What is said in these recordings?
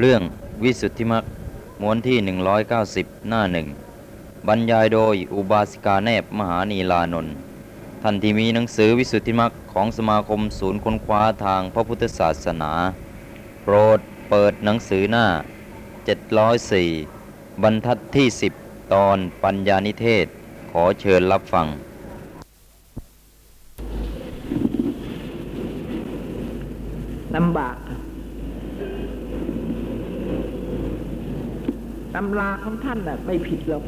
เรื่องวิสุทธิมรรคม้วนที่ 190 หน้าหนึ่งบรรยายโดยอุบาสิกาแนบมหานีลานนท์ท่านที่มีหนังสือวิสุทธิมรรคของสมาคมศูนย์ค้นคว้าทางพระพุทธศาสนา โปรดเปิดหนังสือหน้า 704 บรรทัดที่ 10 ตอนปัญญานิเทศ ขอเชิญรับฟัง ลำบากตำราของท่านน่ะ ไม่ผิดหรอก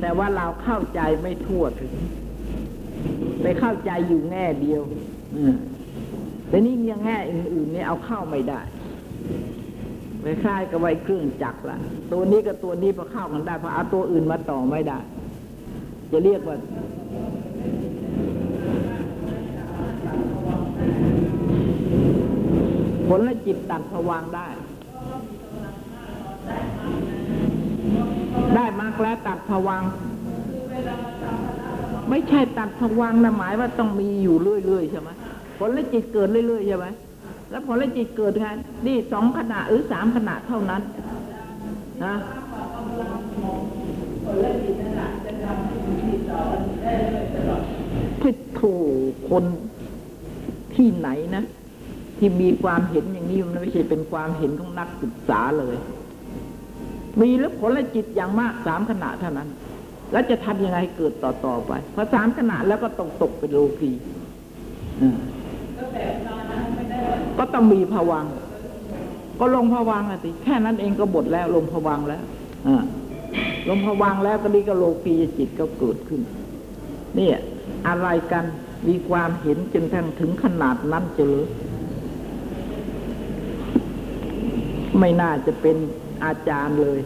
แต่ว่าเราเข้าใจไม่ทั่วถึง ไปเข้าใจอยู่แง่เดียวอืมแต่นี่ยังแง่อื่นๆนี่เอาเข้าไม่ได้ไปคล้ายกับไว้เครื่องจักรละตัวนี้กับตัวนี้พอเข้ากันได้พอเอาตัวอื่นมาต่อไม่ได้ จะเรียกว่าผลและจิตตัดผวังได้ ได้มากแล้วตัดผวัง ไม่ใช่ตัดผวังนะหมายว่าต้องมีอยู่เรื่อยๆใช่ไหมผลและจิตเกิดเรื่อยๆใช่ไหมแล้วผลและจิตเกิดไงนี่สองขณะหรือสามขณะเท่านั้นนะพิโถคนที่ไหนนะ ที่มีความเห็นอย่างนี้มันไม่ใช่เป็นความเห็นของนักศึกษาเลย มีแล้วผลและจิตอย่างมากสามขณะเท่านั้น แล้วจะทำยังไงให้เกิดต่อต่อไปพอสามขณะแล้วก็ตกตกเป็นโลกีก็ต้องมีภวังก็ลงภวังอะสิแค่นั้นเองก็บทแล้วลงภวังแล้วอลงภวังแล้วก็นี่ก็โลกีจิตก็เกิดขึ้นนี่อะไรกันมีความเห็นจนทั้งถึงขนาดนั้นจะเลยไม่น่าจะเป็น อาจารย์เลย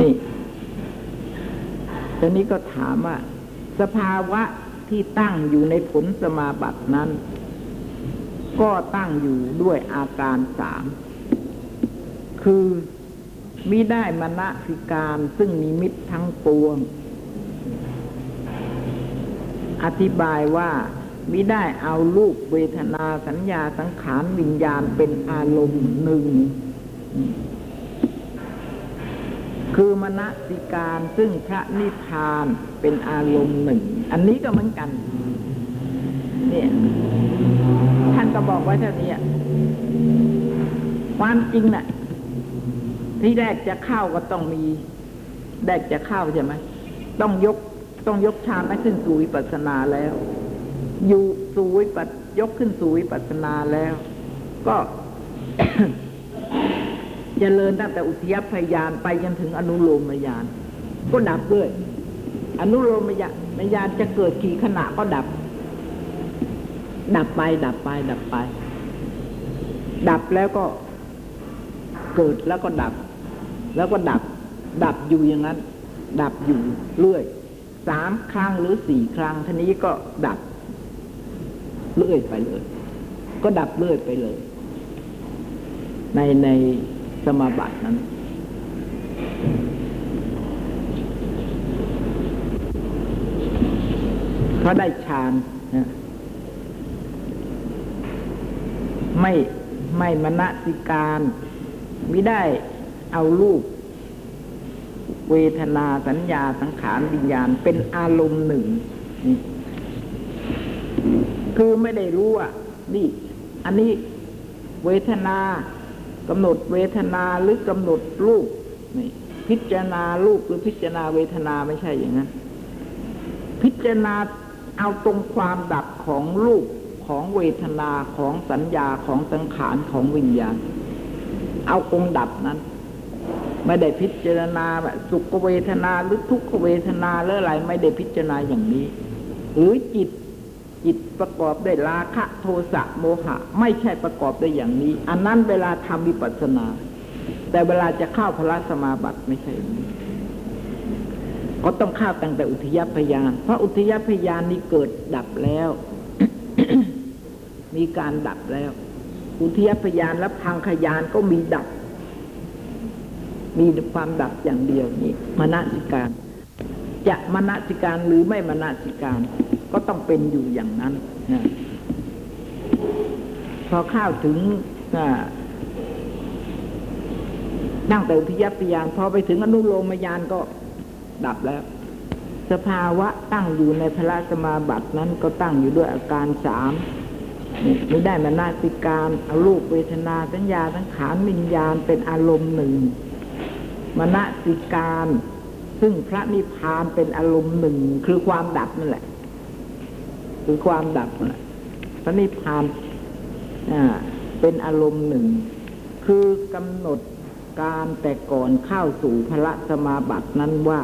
นี่ตอนนี้ก็ถามว่า สภาวะที่ตั้งอยู่ในผลสมาบัตินั้น ก็ตั้งอยู่ด้วยอาการสาม คือมิได้มณสิการซึ่งมีมิตรทั้งปวง อธิบายว่า มิได้เอารูปเวทนาสัญญาสังขารวิญญาณเป็นอารมณ์หนึ่ง คือมณสิการซึ่งพระนิพพานเป็นอารมณ์หนึ่ง อันนี้ก็เหมือนกัน เนี่ย ท่านก็บอกไว้เท่านี้ความจริงน่ะ ที่แรกจะเข้าก็ต้องมีแรกจะเข้าใช่ไหมต้องยกต้องยกฌานให้ขึ้นสู่วิปัสสนาแล้ว อยู่สู่วิปัสยกขึ้นสู่วิปัสนาแล้ว ก็เจริญตั้งแต่อุทยพยานไปจนถึงอนุโลมยาน ก็ดับด้วย อนุโลมยานยานจะเกิดกี่ขณะก็ดับ ดับไป ดับไป ดับไป ดับแล้วก็เกิดแล้วก็ดับ แล้วก็ดับ ดับอยู่อย่างนั้น ดับอยู่เรื่อยสามครั้งหรือสี่ครั้งท่านี้ก็ดับ เรื่อยไปเลย ก็ดับเรื่อยไปเลย ในในสมาบัตินั้น เพราะได้ฌานนะไม่ไม่มณสิการไม่ได้เอารูป เวทนาสัญญาสังขารวิญญาณเป็นอารมณ์หนึ่งนี่ คือไม่ได้รู้ว่านี่ อันนี้เวทนากำหนดเวทนาหรือกำหนดรูปนี่พิจารณารูปหรือพิจารณาเวทนาไม่ใช่อย่างนั้น พิจารณาเอาตรงความดับของรูปของเวทนาของสัญญาของสังขารของวิญญาณ เอาตรงดับนั้น ไม่ได้พิจารณาแบบสุขเวทนาหรือทุกขเวทนาหรืออะไรไม่ได้พิจารณาอย่างนี้ หรือจิต จิตประกอบด้วยราคะโทสะโมหะ ไม่ใช่ประกอบด้วยอย่างนี้ อันนั้นเวลาทำวิปัสสนา แต่เวลาจะเข้าพระสมาบัติไม่ใช่นี้ก็ต้องเข้าตั้งแต่อุทยพยาน เพราะอุทยพยานนี้เกิดดับแล้ว มีการดับแล้ว อุทยพยานและพังขยานก็มีดับ มีความดับอย่างเดียวนี้มณสิการ จะมณสิการหรือไม่มณสิการ ก็ต้องเป็นอยู่อย่างนั้นนะพอเข้าถึงนั่งแต่อุทยพยานพอไปถึงอนุโลมยานก็ดับแล้ว สภาวะตั้งอยู่ในพระสมาบัตินั้นก็ตั้งอยู่ด้วยอาการสามนี่ไม่ได้มานาสิการอารูปเวทนาสัญญาสังขารวิญญาณเป็นอารมณ์หนึ่งมณสิการ ซึ่งพระนิพพานเป็นอารมณ์หนึ่งคือความดับนั่นแหละ คือความดับนั่นแหละพระนิพพานอ่าเป็นอารมณ์หนึ่ง คือกำหนดการแต่ก่อนเข้าสู่พระสมาบัตินั้นว่า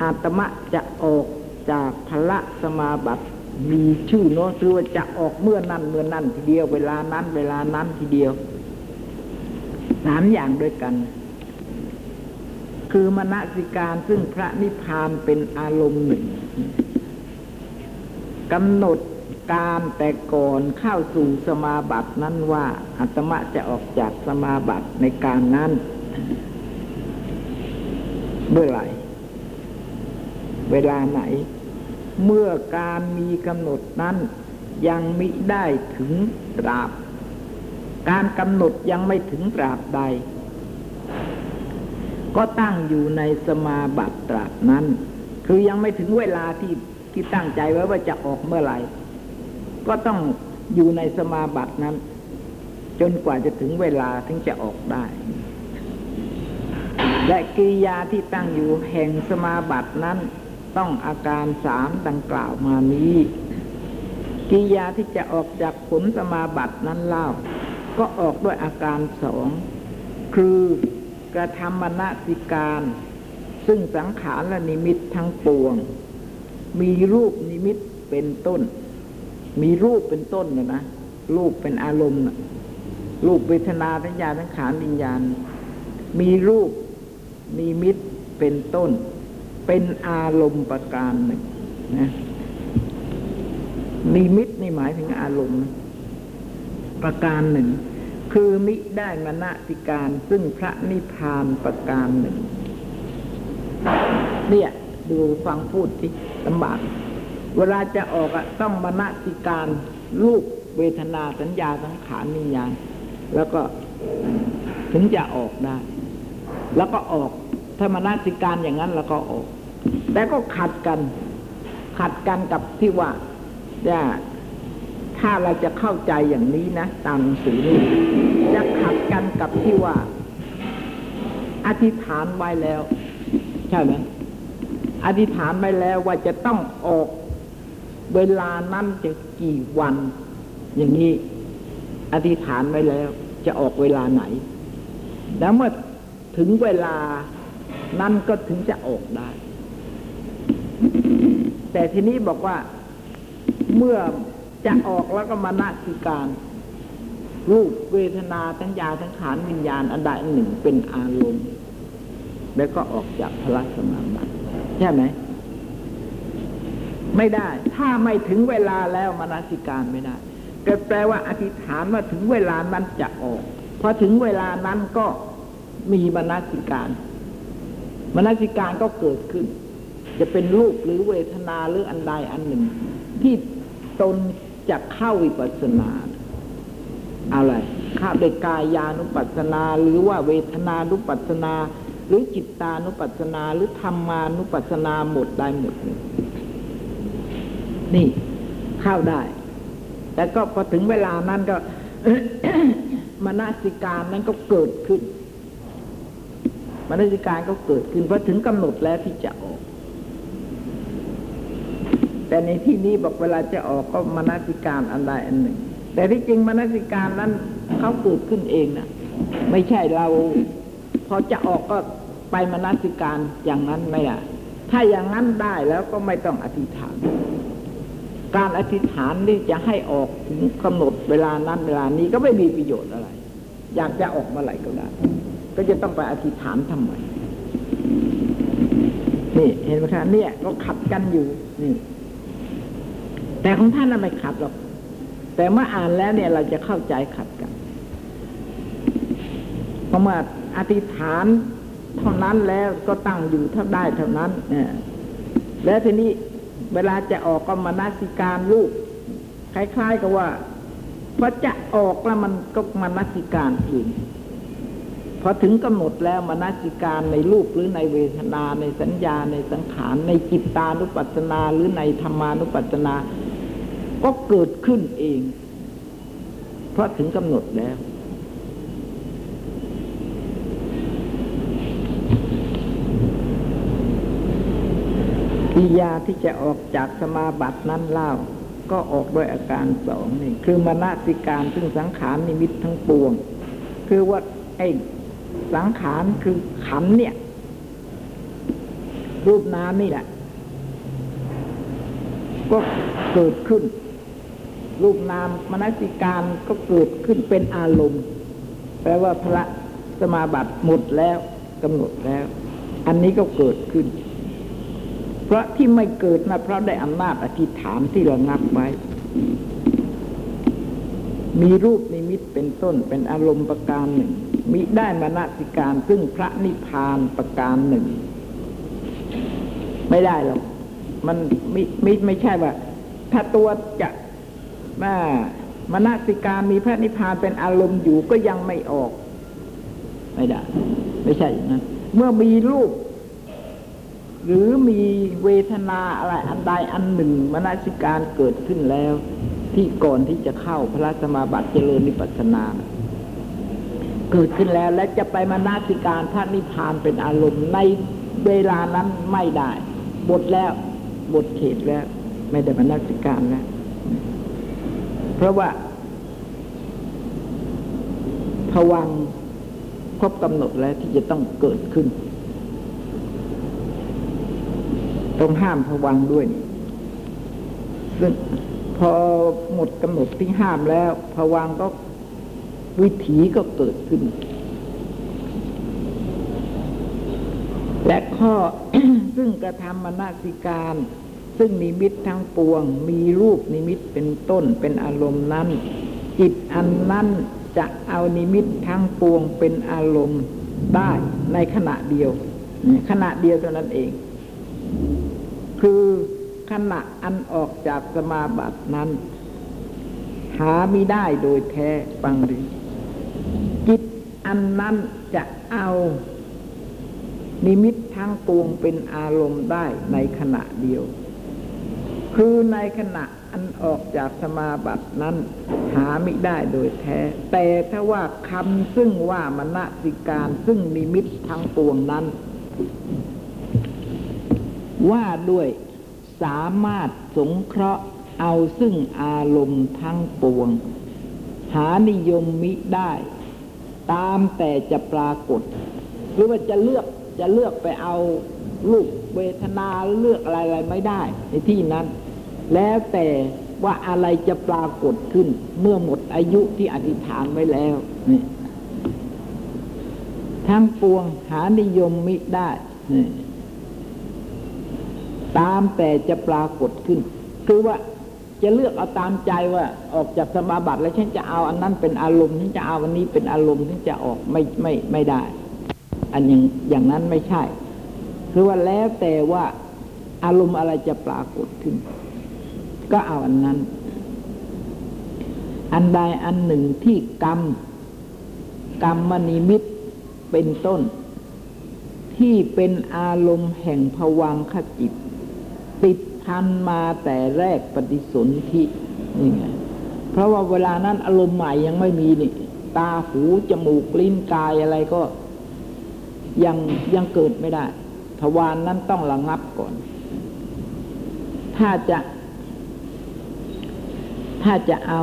อาตมะจะออกจากพระสมาบัติมีชื่อเนาะคือว่าจะออกเมื่อนั้นเมื่อนั้นทีเดียวเวลานั้น เวลานั้นทีเดียวสามอย่างด้วยกัน คือมณสิการซึ่งพระนิพพานเป็นอารมณ์หนึ่งกำหนดการแต่ก่อนเข้าสู่สมาบัตินั้นว่าอาตมะจะออกจากสมาบัติในการนั้นเมื่อไหร่ เวลาไหน เมื่อการมีกำหนดนั้น ยังมิได้ถึงตราบ การกำหนดยังไม่ถึงตราบใด ก็ตั้งอยู่ในสมาบัติตราบนั้น คือยังไม่ถึงเวลาที่ที่ตั้งใจไว้ว่าจะออกเมื่อไหร่ ก็ต้องอยู่ในสมาบัตินั้น จนกว่าจะถึงเวลาถึงจะออกได้ และกิริยาที่ตั้งอยู่แห่งสมาบัตินั้น ต้องอาการสามดังกล่าวมานี้กิริยาที่จะออกจากผลสมาบัตินั้นเล่า ก็ออกด้วยอาการสองคือ กระทำมณสิการ ซึ่งสังขารและนิมิตทั้งปวง มีรูปนิมิตเป็นต้น มีรูปเป็นต้นเนะนะรูปเป็นอารมณ์รูปเวทนาสัญญาสังขารวิญญาณ มีรูปนิมิตเป็นต้น เป็นอารมณ์ประการหนึ่งนะนิมิตนี่หมายถึงอารมณ์ ประการหนึ่ง คือมิได้มณสิการซึ่งพระนิพพานประการหนึ่ง เนี่ยดูฟังพูดที่ลำบากเวลาจะออกอะต้องมณสิการรูปเวทนาสัญญาสังขารนิญาณแล้วก็ถึงจะออกได้ แล้วก็ออกถ้ามณสิการอย่างนั้นแล้วก็ออก แต่ก็ขัดกัน ขัดกันกับที่ว่าเนี่ย ถ้าเราจะเข้าใจอย่างนี้นะ ตามหนังสือนี่จะขัดกันกับที่ว่า อธิษฐานไว้แล้ว ใช่ไหมอธิษฐานไว้แล้วว่าจะต้องออกเวลานั้นจะกี่วัน อย่างนี้ อธิษฐานไว้แล้ว จะออกเวลาไหน แล้วเมื่อถึงเวลานั้นก็ถึงจะออกได้ แต่ทีนี้บอกว่าเมื่อ จะออกแล้วก็มานาสิการ รูปเวทนาสัญญาสังขารวิญญาณอันใดอันหนึ่งเป็นอารมณ์ แล้วก็ออกจากพระสมาบัติใช่ไหมไม่ได้ ถ้าไม่ถึงเวลาแล้วมานาสิการไม่ได้ก็แปลว่าอธิษฐานว่าถึงเวลานั้นจะออกพอถึงเวลานั้นก็มีมนาสิการมนาสิการก็เกิดขึ้น จะเป็นรูปหรือเวทนาหรืออันใดอันหนึ่ง ที่ตน จะเข้าวิปัสสนา อะไรข้าด้กายานุปัสสนา หรือว่าเวทนานุปัสสนา หรือจิตตานุปัสสนา หรือธรรมานุปัสสนาหมดได้หมดนี่เข้าได้ แต่ก็พอถึงเวลานั้นก็มนสิการนั้นก็เกิดขึ้นมนสิการก็เกิดขึ้นพอถึงกำหนดแล้วที่จะออก แต่ในที่นี้บอกเวลาจะออกก็มนสิการอันใดอันหนึ่ง แต่ที่จริงมนสิการนั้นเขาเกิดขึ้นเองนะไม่ใช่เรา พอจะออกก็ไปมนสิการอย่างนั้นไม่ได้ถ้าอย่างนั้นได้แล้วก็ไม่ต้องอธิษฐาน การอธิษฐานนี่จะให้ออกถึงกำหนดเวลานั้นเวลานี้ก็ไม่มีประโยชน์อะไร อยากจะออกเมื่อไหร่ก็ได้ ก็จะต้องไปอธิษฐานทำไมนี่เห็นไหมคะเนี่ยก็ขัดกันอยู่นี่ แต่ของท่านน่ะไม่ขัดหรอก แต่เมื่ออ่านแล้วเนี่ยเราจะเข้าใจขัดกันเพราะเมื่ออธิษฐานเท่านั้นแล้วก็ตั้งอยู่เท่าได้เท่านั้นเนี่ยแล้วทีนี้เวลาจะออกก็มานาสิการรูปคล้าย ๆกับว่าพอจะออกแล้วมันก็มานาสิการอื่นพอถึงกำหนดแล้วมานาสิการในรูปหรือในเวทนาในสัญญาในสังขารในจิตตานุปัสสนาหรือในธรรมานุปัสสนา ก็เกิดขึ้นเอง เพราะถึงกำหนดแล้วกิยาที่จะออกจากสมาบัตินั้นเล่า ก็ออกด้วยอาการสองนี่คือมนสิการซึ่งสังขารนิมิตทั้งปวง คือว่าไอ้สังขารคือขันเนี่ย รูปนามนี่แหละ ก็เกิดขึ้น รูปนามมนสิการก็เกิดขึ้นเป็นอารมณ์ แปลว่าพระสมาบัติหมดแล้วกำหนดแล้ว อันนี้ก็เกิดขึ้น เพราะที่ไม่เกิดนะเพราะได้อำนาจอธิษฐานที่เระงับไว้ มีรูปนิมิตเป็นต้นเป็นอารมณ์ประการหนึ่ง มิได้มนสิการซึ่งพระนิพพานประการหนึ่ง ไม่ได้หรอกมันมิมิไม่ใช่ว่า ถ้าตัวจะ มามนสิการมีพระนิพพานเป็นอารมณ์อยู่ก็ยังไม่ออก ไม่ได้ ไม่ใช่นั้นเมื่อมีรูป หรือมีเวทนาอะไรอันใดอันหนึ่งมนสิการเกิดขึ้นแล้ว ที่ก่อนที่จะเข้าพระสมาบัติเจริญนิพพานาเกิดขึ้นแล้วและจะไปมานาสิการพระนิพพานเป็นอารมณ์ในเวลานั้นไม่ได้ บทแล้ว บทเขตแล้ว ไม่ได้มานาสิการแล้ว เพราะว่าผวังครบกำหนดแล้วที่จะต้องเกิดขึ้น ต้องห้ามผวังด้วย ซึ่งพอหมดกำหนดที่ห้ามแล้วผวังก็วิถีก็เกิดขึ้น และข้อซึ่งกระทำมนาสิการ ซึ่งนิมิตทั้งปวง มีรูปนิมิตเป็นต้นเป็นอารมณ์นั้น จิตอันนั้นจะเอานิมิตทั้งปวงเป็นอารมณ์ได้ในขณะเดียว ขณะเดียวเท่านั้นเอง คือขณะอันออกจากสมาบัตินั้น หาไม่ได้โดยแท้ฟังดีจิตอันนั้นจะเอานิมิตทั้งปวงเป็นอารมณ์ได้ในขณะเดียว คือในขณะอันออกจากสมาบัตินั้น หาไม่ได้โดยแท้ แต่ถ้าว่าคำซึ่งว่ามณสิการซึ่งนิมิตทั้งปวงนั้น ว่าด้วยสามารถสงเคราะห์เอาซึ่งอารมณ์ทั้งปวง หานิยมมิได้ ตามแต่จะปรากฏหรือว่าจะเลือกจะเลือกไปเอารูปเวทนาเลือกอะไรๆไม่ได้ในที่นั้น แล้วแต่ว่าอะไรจะปรากฏขึ้น เมื่อหมดอายุที่อธิษฐานไว้แล้วนี่ทั้งปวงหานิยมมิได้นี่ตามแต่จะปรากฏขึ้น คือว่าจะเลือกเอาตามใจว่า ออกจากสมาบัติแล้วฉันจะเอาอันนั้นเป็นอารมณ์ฉันจะเอาอันนี้เป็นอารมณ์ฉันจะออกไม่ไม่ไม่ได้ อันอย่างอย่างนั้นไม่ใช่ คือว่าแล้วแต่ว่าอารมณ์อะไรจะปรากฏขึ้น ก็เอาอันนั้น อันใดอันหนึ่งที่กรรม กรรมนิมิตเป็นต้น ที่เป็นอารมณ์แห่งภวังคจิต ติดพันมาแต่แรกปฏิสนธินี่ไงเพราะว่าเวลานั้นอารมณ์ใหม่ยังไม่มีนี่ ตาหูจมูกลิ้นกายอะไรก็ยังยังเกิดไม่ได้ทวารนนั้นต้องระงับก่อน ถ้าจะ ถ้าจะเอา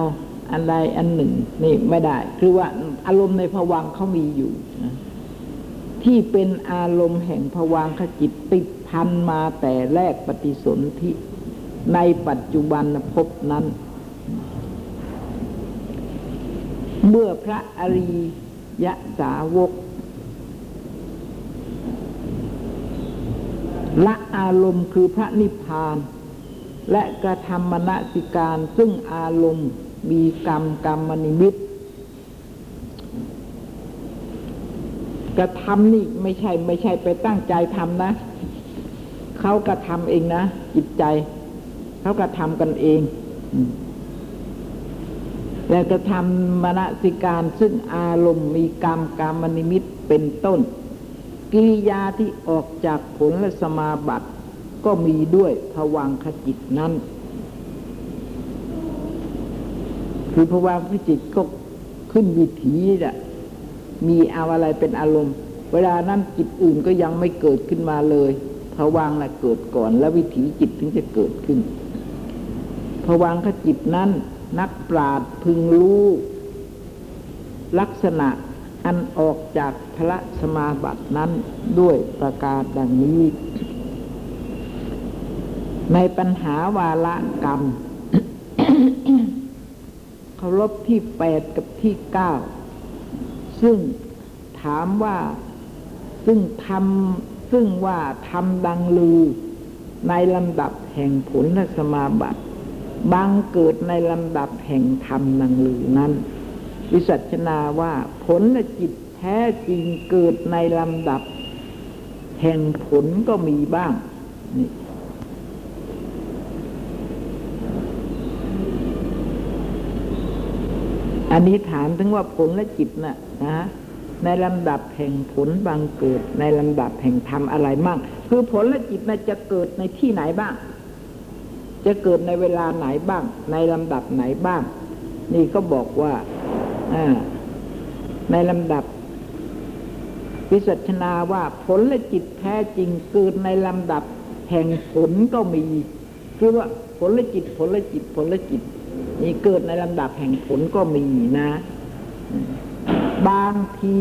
อันใดอันหนึ่งนี่ไม่ได้ คือว่าอารมณ์ในภวังเขามีอยู่นะที่เป็นอารมณ์แห่งภวังคจิตติดพันมาแต่แรกปฏิสนธิในปัจจุบันภพนั้น เมื่อพระอริยสาวกละอารมณ์คือพระนิพพาน และกระทำมณสิการซึ่งอารมณ์มีกรรมกรรมนิมิตกระทำนี่ไม่ใช่ไม่ใช่ไปตั้งใจทำนะ เขากระทำเองนะ จิตใจ เขากระทำกันเองแล้วกระทำมณสิการซึ่งอารมณ์มีกรรมกรรมนิมิตเป็นต้นกิริยาที่ออกจากผลและสมาบัติ ก็มีด้วยภวังคจิตนั้น คือภวังคจิตก็ขึ้นวิถีน่ะมีเอาอะไรเป็นอารมณ์ เวลานั้นจิตอื่นก็ยังไม่เกิดขึ้นมาเลยภวังน่ะเกิดก่อน แล้ววิถีจิตถึงจะเกิดขึ้นภวังคจิตนั้น นักปราดพึงรู้ลักษณะอันออกจากพระสมาบัตินั้นด้วยประกาศดังนี้ ในปัญหาวาละกรรมเคารพที่แปดกับที่เก้าซึ่งถามว่าซึ่งทำซึ่งว่าทำดังลือ ในลำดับแห่งผลและสมาบัติบางเกิดในลำดับแห่งธรรมดังลือนั้น วิสัชนาว่าผลและจิตแท้จริงเกิดในลำดับ แห่งผลก็มีบ้างนี่ อันนี้ถามถึงว่าผลและจิตน่ะนะในลำดับแห่งผลบางเกิด ในลำดับแห่งธรรมอะไรมั่งคือผลและจิตน่ะจะเกิดในที่ไหนบ้าง จะเกิดในเวลาไหนบ้าง ในลำดับไหนบ้าง นี่ก็บอกว่าอ่าในลำดับวิสัชนาว่าผลและจิตแท้จริงเกิดในลำดับแห่งผลก็มี คือว่าผลและจิตผลและจิตผลและจิต นี่เกิดในลำดับแห่งผลก็มีนะ บางที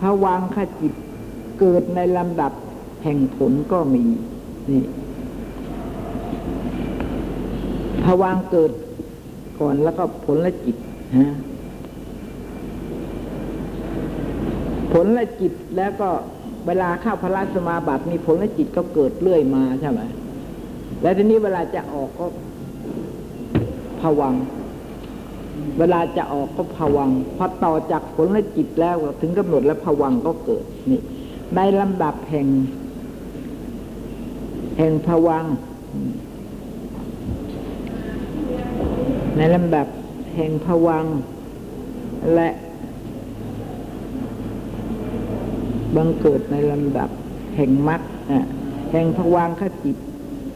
ภวังคจิตเกิดในลำดับแห่งผลก็มีนี่ภวังเกิดก่อนแล้วก็ผลและจิตฮะผลและจิตแล้วก็เวลาเข้าพระราสมาบัติมีผลและจิตก็เกิดเรื่อยมาใช่ไหมแล้วทีนี้เวลาจะออกก็ ผวัง เวลาจะออกก็ผวัง พอต่อจากผลและจิตแล้วถึงกำหนดแล้วผวังก็เกิดนี่ในลำดับแห่ง แห่งผวัง ในลำดับแห่งผวัง และบังเกิดในลำดับแห่งมรรคแห่งผวังคจิต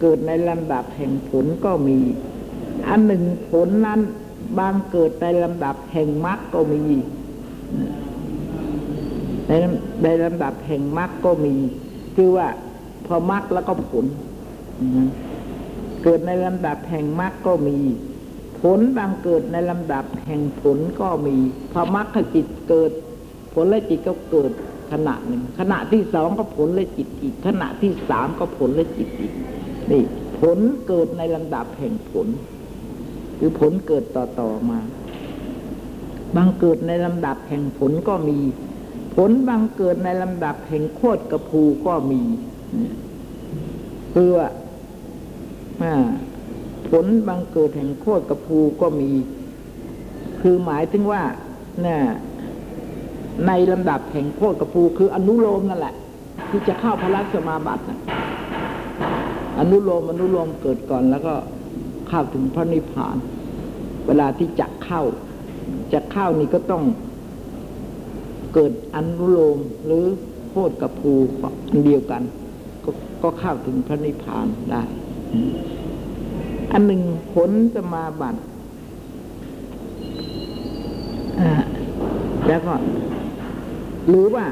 เกิดในลำดับแห่งผลก็มี อันหนึ่งผลนั้นบางเกิดในลำดับแห่งมรรคก็มีในในลำดับแห่งมรรคก็มีคือว่าพอมรรคแล้วก็ผล เกิดในลำดับแห่งมรรคก็มี ผลบางเกิดในลำดับแห่งผลก็มี พอมรรคจิตเกิด ผลและจิตก็เกิดขณะหนึ่งขณะที่สองก็ผลและจิตอีกขณะที่สามก็ผลและจิตอีกนี่ผลเกิดในลำดับแห่งผล คือผลเกิดต่อต่อมา บางเกิดในลำดับแห่งผลก็มี ผลบางเกิดในลำดับแห่งโคตรกระพูก็มีคือว่าผลบางเกิดแห่งโคตรกระพูก็มี คือหมายถึงว่าเนี่ยในลำดับแห่งโคตรกระพูคืออนุโลมนั่นแหละ ที่จะเข้าพระสมาบัตินะอนุโลมอนุโลมเกิดก่อนแล้วก็ เข้าถึงพระนิพพาน เวลาที่จะเข้า จะเข้านี่ก็ต้องเกิดอนุโลมหรือโคตรกับภูอันเดียวกันก็ก็เข้าถึงพระนิพพานได้ อันหนึ่งผลสมาบัติแล้วก็หรือว่า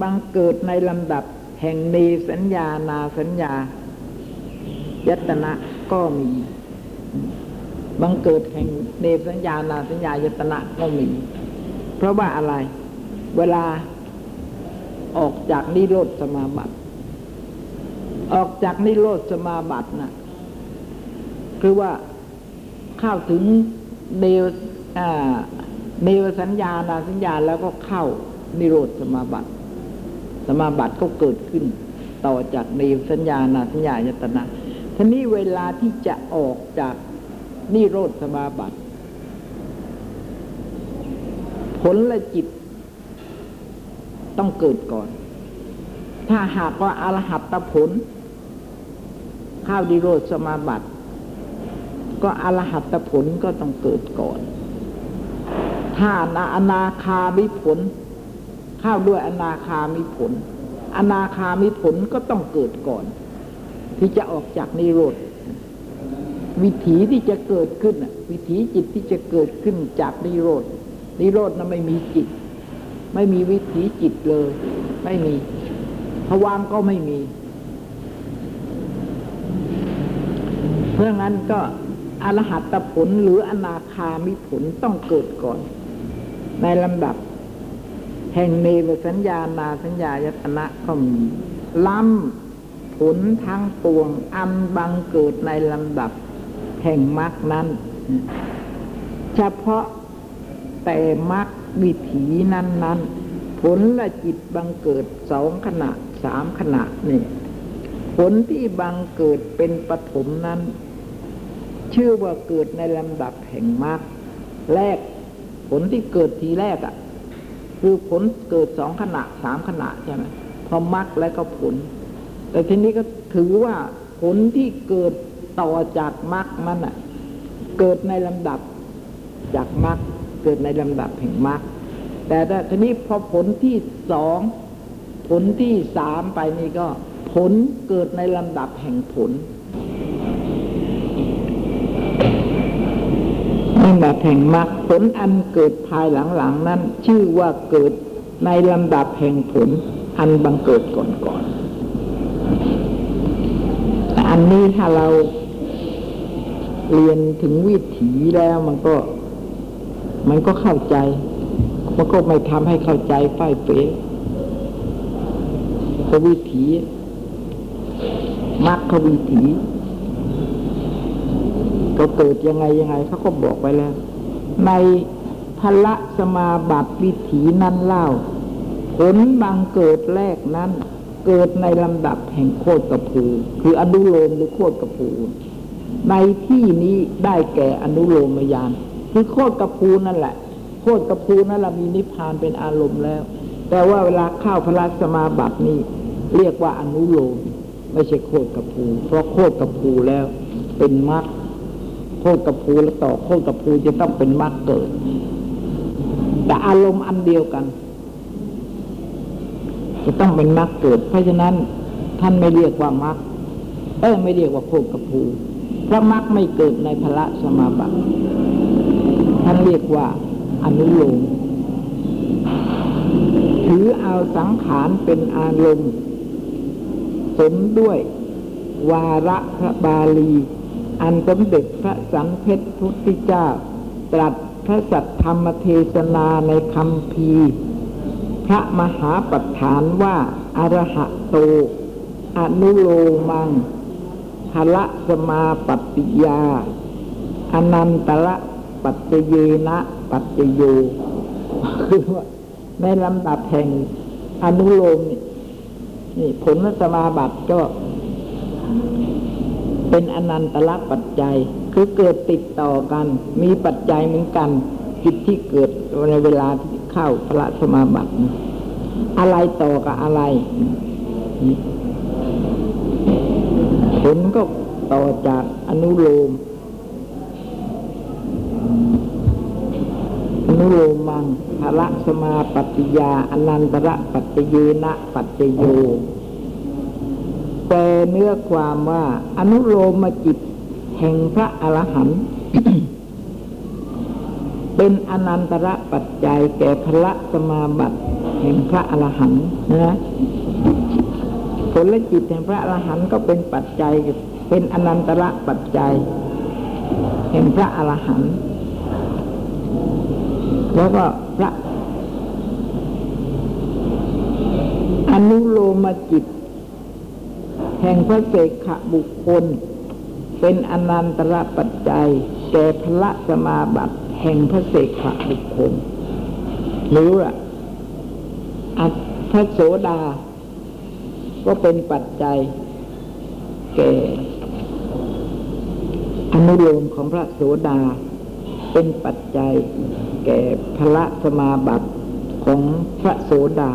บังเกิดในลำดับแห่งเนสัญญานาสัญญายัตนะก็มี บังเกิดแห่งเนสัญญานาสัญญายตนะก็มี เพราะว่าอะไร เวลาออกจากนิโรธสมาบัติ ออกจากนิโรธสมาบัตินะคือว่าเข้าถึงเนวเนวสัญญานาสัญญาแล้วก็เข้านิโรธสมาบัติ สมาบัติก็เกิดขึ้น ต่อจากเนวสัญญานาสัญญายตนะทีนี้เวลาที่จะออกจาก นิโรธสมาบัติผลและจิต ต้องเกิดก่อน ถ้าหากว่าอรหัตตผล ข้าวดิโรธสมาบัติ ก็อรหัตผลก็ต้องเกิดก่อน ถ้านาอนาคามิผล ข้าวด้วยอนาคามิผล อนาคามิผลก็ต้องเกิดก่อน ที่จะออกจากนิโรธ วิถีที่จะเกิดขึ้นวิถีจิตที่จะเกิดขึ้นจากนิโรธนิโรธนั้นไม่มีจิต ไม่มีวิถีจิตเลย ไม่มีภวามก็ไม่มี เพราะงั้นก็อรหัตผลหรืออนาคามิผลต้องเกิดก่อน ในลำดับ แห่งเนวสัญญานาสัญญายตนะก็มีล้ำผลทั้งปวงอันบังเกิดในลำดับ แห่งมรรคนั้น เฉพาะแต่มรรควิถีนั้นนั้นผลละจิตบังเกิดสองขณะสามขณะนี่ผลที่บังเกิดเป็นปฐมนั้น ชื่อว่าเกิดในลำดับแห่งมรรคแรกผลที่เกิดทีแรกอะ่ะ คือผลเกิดสองขณะสามขณะใช่ไหมพอมรรคแล้วก็ผล แต่ทีนี้ก็ถือว่าผลที่เกิด ต่อจากมรรคมันอะ เกิดในลำดับจากมรรคเกิดในลำดับแห่งมรรคแต่ถ้าทีนี้พอผลที่สองผลที่สามไปนี่ก็ ผลเกิดในลำดับแห่งผลลำดับแห่งมรรคผลอันเกิดภายหลังๆนั้น ชื่อว่าเกิดในลำดับแห่งผล อันบังเกิดก่อนๆแต่อันนี้ถ้าเรา เรียนถึงวิถีแล้วมันก็ มันก็เข้าใจ มันก็ไม่ทำให้เข้าใจไฟเป๋ขวิถีมักขวิถีก็เกิดยังไงยังไงเขาก็บอกไปแล้ว ในพละสมาบัติวิถีนั้นเล่า ผลบังเกิดแรกนั้น เกิดในลำดับแห่งโคตรกระพูคืออนุโลมหรือโคตรกระพู ในที่นี้ได้แก่อนุโลมยานคือโคตรกระพูนั่นแหละโคตรกระพูนั่นแหละมีนิพพานเป็นอารมณ์แล้ว แต่ว่าเวลาเข้าพระสมาบัตินี้ เรียกว่าอนุโลม ไม่ใช่โคตรกระพูเพราะโคตรกระพูแล้ว เป็นมรรคโคตรกระพูแล้วต่อโคตรกระพูจะต้องเป็นมรรคเกิด แต่อารมณ์อันเดียวกัน จะต้องเป็นมรรคเกิด เพราะฉะนั้นท่านไม่เรียกว่ามรรคเออไม่เรียกว่าโคตรกระพู พระมรรคไม่เกิดในพระสมาบัติท่านเรียกว่าอนุโลมถือเอาสังขารเป็นอารมณ์สมด้วยวาระพระบาลี อันสมเด็จพระสันเพชรพุทธเจ้า ตรัสพระสัทธรรมเทศนาในคำพีพระมหาปัฏฐานว่าอรหะโต อนุโลมัง ภละสมาปฏิยา อนันตละปัจเยนะปัจโยคือว่าในลำดับแห่งอนุโลมนี่นี่ผลสมาบัติก็เป็นอนันตละปัจจัย คือเกิดติดต่อกัน มีปัจจัยเหมือนกันจิตที่เกิดในเวลาที่เข้าพระสมาบัติ อะไรต่อกับอะไร ก็ต่อจากอนุโลม อนุโลมมังภละสมาปฏิยาอนันตระปัจเจเยนะปัจเจโยแปลเนื้อความว่าอนุโลมจิตแห่งพระอรหันต์เป็นอนันตระปัจจัยแก่พระสมาบัติแห่งพระอรหันต์นะ ผลจิตแห่งพระอรหันต์ก็เป็นปัจจัยเป็นอนันตระปัจจัยแห่งพระอรหันต์แล้วก็พระอนุโลมจิต แห่งพระเสกขบุคคล เป็นอนันตระปัจจัยแก่พระสมาบัติแห่งพระเสกขบุคคลหรืออัตพระโสดา ก็เป็นปัจจัยแก่อนุโลมของพระโสดา เป็นปัจจัยแก่พระสมาบัติของพระโสดา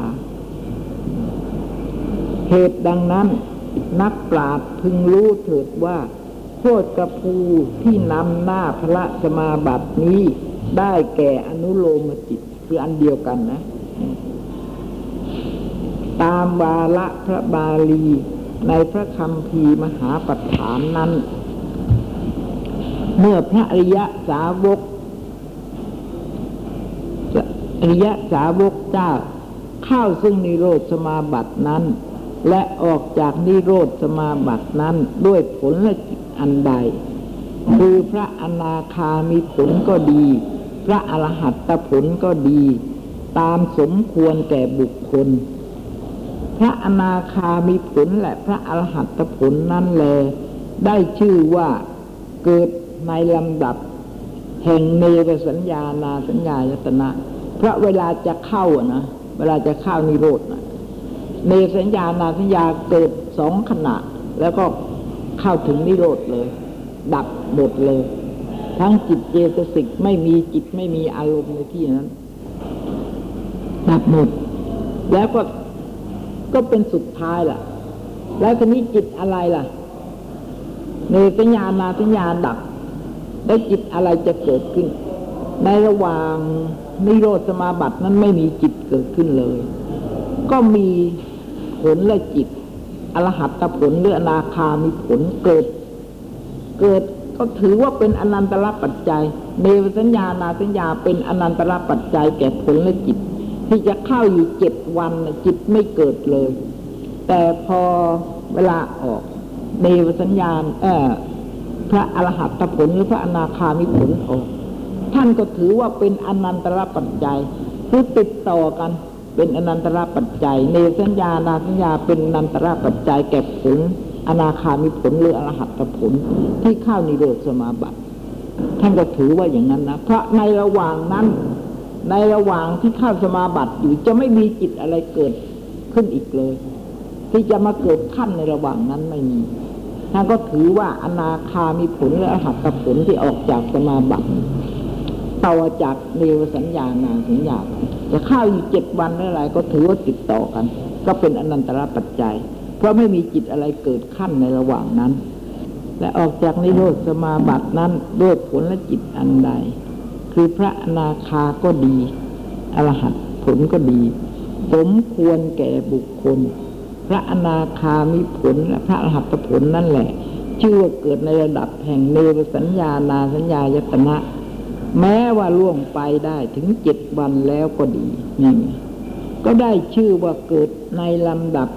เหตุดังนั้นนักปราชญ์พึงรู้เถิดว่าโทษกระพูที่นำหน้าพระสมาบัตินี้ได้แก่อนุโลมจิตคืออันเดียวกันนะ ตามวาระพระบาลีในพระคำพีมหาปัฏฐานนั้น เมื่อพระอริยสาวกอริยสาวกเจ้าเข้าซึ่งนิโรธสมาบัตินั้น และออกจากนิโรธสมาบัตินั้นด้วยผลละจิตอันใด คือพระอนาคามีผลก็ดี พระอรหัตตผลก็ดี ตามสมควรแก่บุคคล พระอนาคามีผลและพระอรหัตตผลนั้นแล ได้ชื่อว่าเกิดในลำดับ แห่งเนรสัญญานาสัญญายตนะ เพราะเวลาจะเข้านะเวลาจะเข้านิโรธนะเนสัญญานาสัญญาเกิดสองขณะ แล้วก็เข้าถึงนิโรธเลย ดับหมดเลย ทั้งจิตเจตสิกไม่มีจิตไม่มีอารมณ์ในที่นั้นดับหมดแล้วก็ ก็เป็นสุดท้ายล่ะ แล้วทีนี้จิตอะไรล่ะเนสัญญานาสัญญาดับแล้วจิตอะไรจะเกิดขึ้น ในระหว่างนิโรธสมาบัตินั้นไม่มีจิตเกิดขึ้นเลย ก็มีผลและจิตอรหัตตผลหรืออนาคามีผลเกิด เกิดก็ถือว่าเป็นอนันตรปัจจัยเนวสัญญานาสัญญาเป็นอนันตรปัจจัยแก่ผลและจิต ที่จะเข้าอยู่เจ็ดวันจิตไม่เกิดเลย แต่พอเวลาออกเนวสัญญาณเออพระอรหัตผลหรือพระอนาคามิผลออก ท่านก็ถือว่าเป็นอนันตรปัจจัยคือติดต่อกันเป็นอนันตรปัจจัยเนสัญญานาสัญญาเป็นอนันตรปัจจัยแก่ผลอนาคามิผลหรืออรหัตผลที่เข้านิโรธสมาบัติท่านก็ถือว่าอย่างนั้นนะเพราะในระหว่างนั้น ในระหว่างที่เข้าสมาบัติอยู่จะไม่มีจิตอะไรเกิดขึ้นอีกเลย ที่จะมาเกิดขั้นในระหว่างนั้นไม่มีท่านก็ถือว่าอนาคามีผลและอหัตผลที่ออกจากสมาบัติต่อจากเนวสัญญานาสัญญาจะเข้าอยู่เจ็ดวันหรืออะไร ก็ถือว่าติดต่อกัน ก็เป็นอนันตรปัจจัย เพราะไม่มีจิตอะไรเกิดขั้นในระหว่างนั้น และออกจากนิโรธสมาบัตินั้นด้วยผลและจิตอันใด คือพระอนาคาก็ดี อรหัตผลก็ดี สมควรแก่บุคคล พระอนาคามีผลและพระอรหัตผลนั่นแหละ ชื่อว่าเกิดในระดับแห่งเนวสัญญานาสัญญายตนะ แม้ว่าล่วงไปได้ถึงเจ็ดวันแล้วก็ดีนี่ก็ได้ชื่อว่าเกิดในลำดับ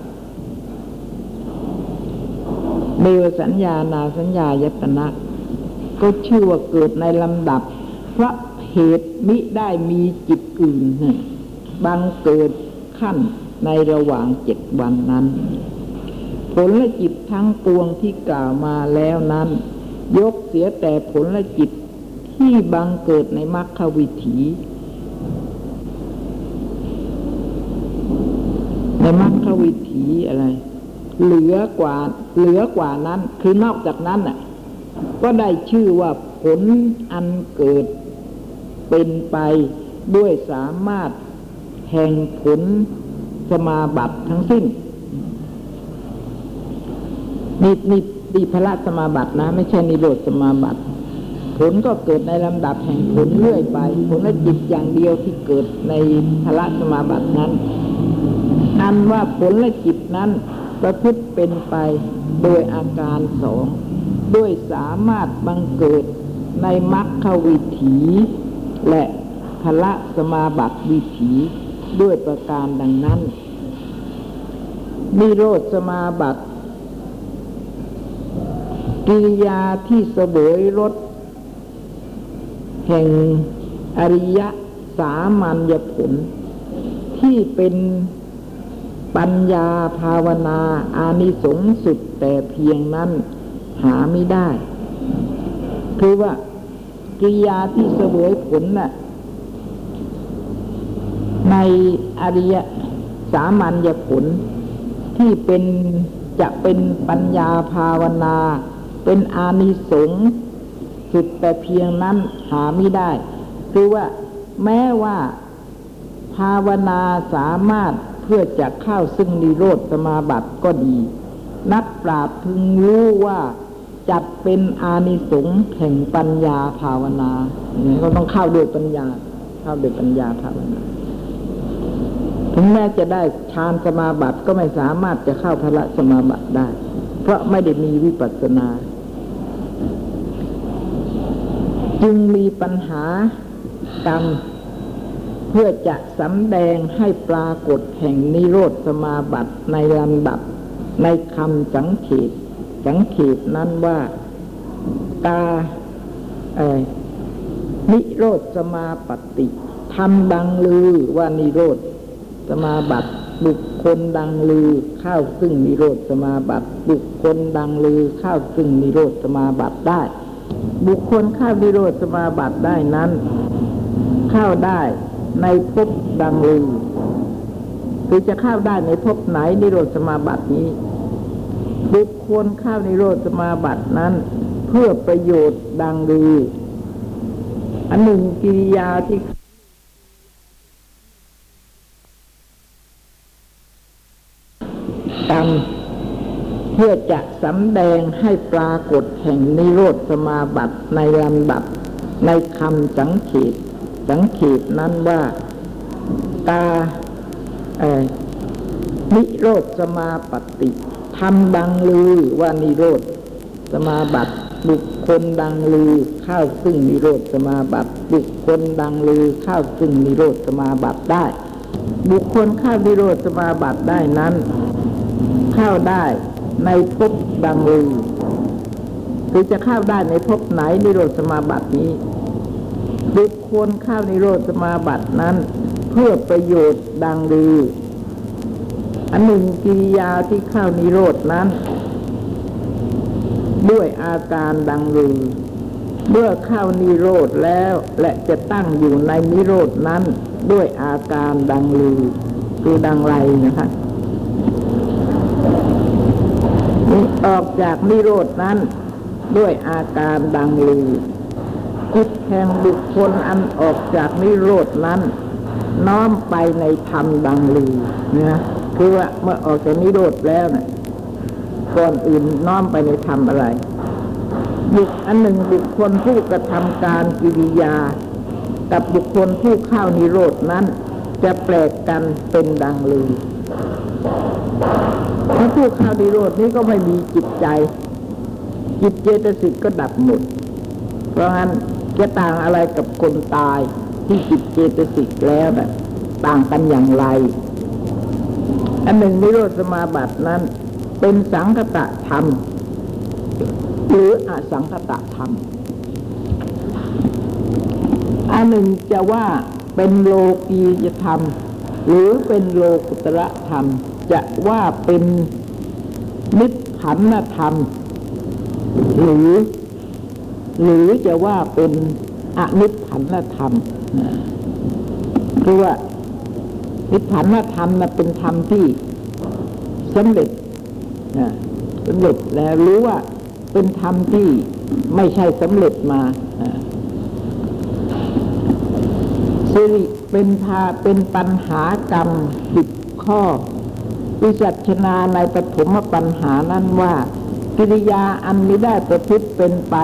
เนวสัญญานาสัญญายตนะ ก็ชื่อว่าเกิดในลำดับพระ เหตุมิได้มีจิตอื่นบังเกิดขั้นในระหว่างเจ็ดวันนั้น ผลและจิตทั้งปวงที่กล่าวมาแล้วนั้น ยกเสียแต่ผลและจิตที่บังเกิดในมรรควิถี ในมรรควิถีอะไร เหลือกว่าเหลือกว่านั้น คือนอกจากนั้นน่ะ ก็ได้ชื่อว่าผลอันเกิด เป็นไปด้วยสามารถแห่งผลสมาบัติทั้งสิ้นนี่นี่ดีพระสมาบัตินะ ไม่ใช่นิโรธสมาบัติ ผลก็เกิดในลำดับแห่งผลเรื่อยไป ผลและจิตอย่างเดียวที่เกิดในพระสมาบัตินั้นอันว่าผลและจิตนั้นประพฤติเป็นไปโดยอาการสองด้วยสามารถบังเกิดในมรรควิถี และพละสมาบัติวิถีด้วยประการดังนั้น นิโรธสมาบัติกิริยาที่เสวยรสแห่งอริยสามัญญผล ที่เป็นปัญญาภาวนาอานิสงส์สุดแต่เพียงนั้นหาไม่ได้ คือว่า กิริยาที่เสวยผลน่ะในอริยสามัญญผลที่เป็นจะเป็นปัญญาภาวนา เป็นอานิสงส์สุดแต่เพียงนั้นหาไม่ได้ คือว่าแม้ว่าภาวนาสามารถเพื่อจะเข้าซึ่งนิโรธสมาบัติก็ดี นักปราชญ์พึงรู้ว่า จัดเป็นอานิสงส์แห่งปัญญาภาวนาอย่างนี้ก็ต้องเข้าด้วยปัญญา เข้าด้วยปัญญาภาวนา ถึงแม้จะได้ฌานสมาบัติก็ไม่สามารถจะเข้าพระสมาบัติได้ เพราะไม่ได้มีวิปัสสนา จึงมีปัญหากรรมเพื่อจะสำแดงให้ปรากฏแห่งนิโรธสมาบัติในลำดับในคำสังเขต สังเขตนั้นว่า ตาเอ่อนิโรธสมาปฏิทำดังลือว่านิโรธสมาบัติบุคคลดังลือเข้าซึ่งนิโรธสมาบัติบุคคลดังลือเข้าซึ่งนิโรธสมาบัติได้ บุคคลเข้านิโรธสมาบัติได้นั้น เข้าได้ในภพดังลือคือจะเข้าได้ในภพไหนนิโรธสมาบัตินี้ บุคคลเข้านิโรธสมาบัตินั้น เพื่อประโยชน์ดังลืออันหนึ่งกิริยาที่กรรมเพื่อจะสำแดงให้ปรากฏแห่งนิโรธสมาบัติในลำดับในคำสังเขตสังเขตนั้นว่าตาเอ่อนิโรธสมาปฏิ ทำดังลือว่านิโรธสมาบัติบุคคลดังลือเข้าซึ่งนิโรธสมาบัติบุคคลดังลือเข้าซึ่งนิโรธสมาบัติได้ บุคคลเข้านิโรธสมาบัติได้นั้น เข้าได้ในภพดังลือคือจะเข้าได้ในภพไหนนิโรธสมาบัตินี้บุคคลเข้านิโรธสมาบัตินั้น เพื่อประโยชน์ดังลือ อันหนึ่งกิริยาที่เข้านิโรธนั้น ด้วยอาการดังลือเมื่อเข้านิโรธแล้วและจะตั้งอยู่ในนิโรธนั้นด้วยอาการดังลือคือดังไรนะคะออกจากนิโรธนั้น ด้วยอาการดังลือจิตแห่งบุคคลอันออกจากนิโรธนั้น น้อมไปในธรรมดังลือนะ คือว่าเมื่อออกจากนิโรธแล้วนะก่อนอื่นน้อมไปในธรรมอะไรบุคอันหนึ่งบุคคลผู้กระทำการกิริยา กับบุคคลผู้เข้านิโรธนั้น จะแปลกกันเป็นดังลือเพราะผู้เข้านิโรธนี้ก็ไม่มีจิตใจ จิตเจตสิกก็ดับหมด เพราะงั้นจะต่างอะไรกับคนตายที่จิตเจตสิกแล้วแบบต่างกันอย่างไร อันหนึ่งนิโรธสมาบัตินั้น เป็นสังคตะธรรม หรืออสังคตะธรรม อันหนึ่งจะว่าเป็นโลกียธรรม หรือเป็นโลกุตระธรรม จะว่าเป็นนิพพานธรรม หรือ หรือจะว่าเป็นอนิพพานธรรมคือว่า นิพพานธรรมนะเป็นธรรมที่สำเร็จนะสำเร็จแล้วรือว่าเป็นธรรมที่ไม่ใช่สำเร็จมาสิริเป็นพาเป็นปัญหากรรมสิบข้อ วิจัชนาในปฐมปัญหานั้นว่า กิริยาอันนี้ได้ประพฤติเป็นไป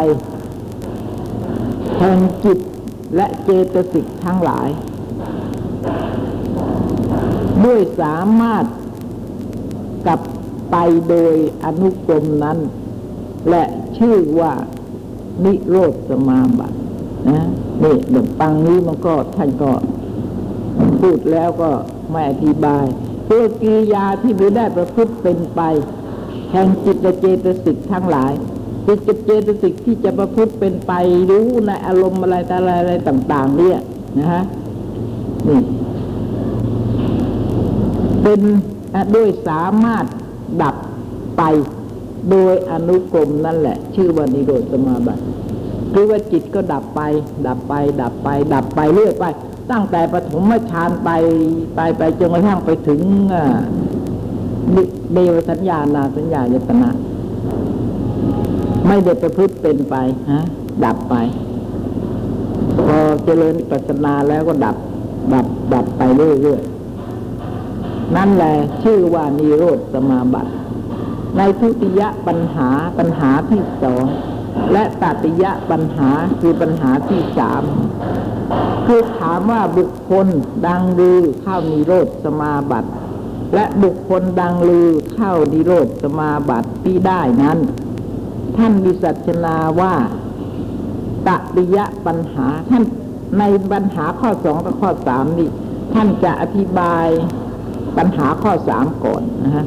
แห่งจิตและเจตสิกทั้งหลาย ด้วยสามารถกลับไปโดยอนุกรมนั้น และชื่อว่านิโรธสมาบัตินะนี่เดี๋ยวปังนี้มันก็ท่านก็พูดแล้วก็ไม่อธิบายเพื่อกิริยาที่ไม่ได้ประพฤติเป็นไปแห่งจิตเจตสิกทั้งหลายจิตเจตสิกที่จะประพฤติเป็นไปรู้ในอารมณ์อะไรอะไรอะไรต่าง ๆ เนี่ยนะฮะนี่ เป็นด้วยสามารถดับไปโดยอนุกรมนั่นแหละ ชื่อว่านิโรธสมาบัติคือว่าจิตก็ดับไป ดับไป ดับไป ดับไปเรื่อยไป ตั้งแต่ปฐมฌานไปไปไปจนกระทั่งไปถึงเดวสัญญานาสัญญายตนะไม่ได้ประพฤติเป็นไปฮะดับไป พอเจริญปัสนาแล้วก็ดับ ดับดับไปเรื่อยๆ นั่นแหละชื่อว่านิโรธสมาบัติ ในทุติยปัญหาปัญหาที่สองและตติยปัญหาคือปัญหาที่สามคือถามว่าบุคคลดังลือเข้านิโรธสมาบัติ และบุคคลดังลือเข้านิโรธสมาบัติที่ได้นั้น ท่านวิสัชนาว่าตติยปัญหาท่านในปัญหาข้อสองกับข้อสามนี่ท่านจะอธิบาย ปัญหาข้อสามก่อนนะฮะ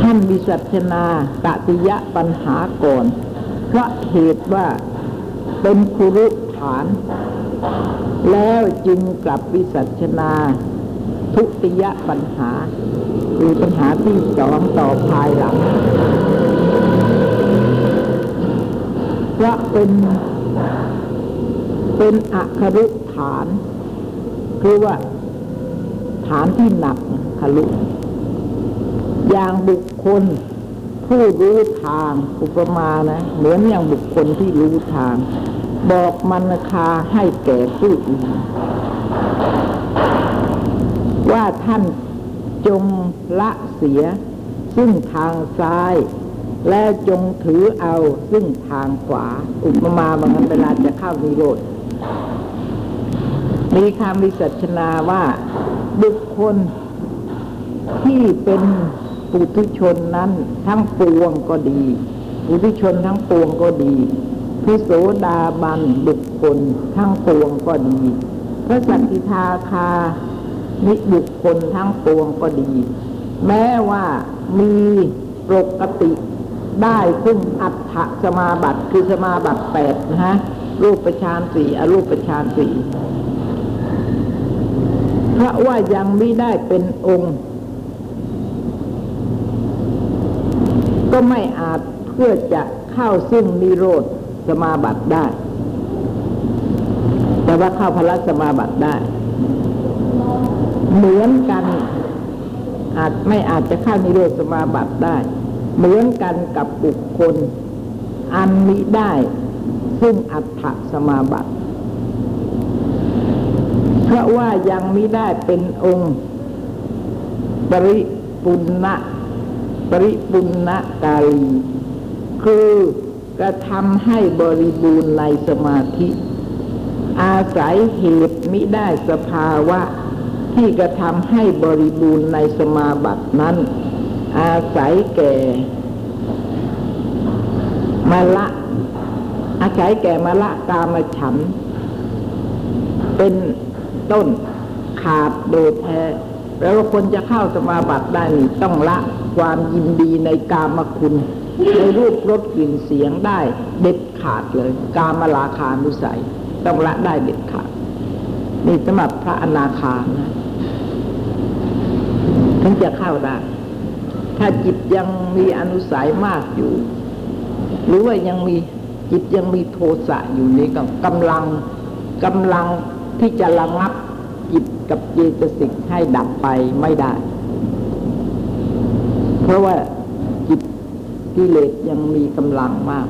ท่านวิสัชนาตติยะปัญหาก่อน เพราะเหตุว่าเป็นคุรุฐาน แล้วจึงกลับวิสัชนาทุติยปัญหา คือปัญหาที่สองต่อภายหลังเพราะเป็นเป็นอัครุฐาน คือว่า ฐานที่หนักคลุอย่างบุคคลผู้รู้ทางอุปมานะ เหมือนอย่างบุคคลที่รู้ทาง บอกมันคาให้แก่ผู้อื่นว่าท่านจงละเสีย ซึ่งทางซ้าย และจงถือเอาซึ่งทางขวา อุปมาบางเวลาจะเข้านิโรธ มีคำวิสัชนาว่า บุคคลที่เป็นปุถุชนนั้นทั้งปวงก็ดี ปุถุชนทั้งปวงก็ดีพระโสดาบันบุคคลทั้งปวงก็ดี พระสักกิทาคานิบุคคลทั้งปวงก็ดี แม้ว่ามีปกติได้ซึ่งอัฏฐสมาบัติคือสมาบัติแปดนะฮะรูปประชานสี่อรูปประชานสี่ เพราะว่ายังไม่ได้เป็นองค์ ก็ไม่อาจเพื่อจะเข้าซึ่งนิโรธสมาบัติได้ แต่ว่าเข้าพละสมาบัติได้ เหมือนกัน อาจไม่อาจจะเข้านิโรธสมาบัติได้ เหมือนกันกับบุคคล อันมิได้ ซึ่งอัฏฐสมาบัติ เพราะว่ายังมิได้เป็นองค์ปริปุณณะปริปุณณกาลี คือกระทำให้บริบูรณ์ในสมาธิ อาศัยเหตุมิได้สภาวะ ที่กระทำให้บริบูรณ์ในสมาบัตินั้น อาศัยแก่มาละอาศัยแก่มาละกามฉันเป็น ต้นขาดโดยแท้แล้วคนจะเข้าสมาบัติได้นี่ต้องละความยินดีในกามคุณ ในรูปรสกลิ่นเสียงได้เด็ดขาดเลย กามลาคานุสัย ต้องละได้เด็ดขาดนี่สำหรับพระอนาคานะถึงจะเข้าได้ถ้าจิตยังมีอนุสัยมากอยู่ หรือว่ายังมีจิตยังมีโทสะอยู่นี่ก็กำลังกำลัง ที่จะระงับจิตกับเจตสิกให้ดับไปไม่ได้ เพราะว่าจิตกิเลสยังมีกำลังมาก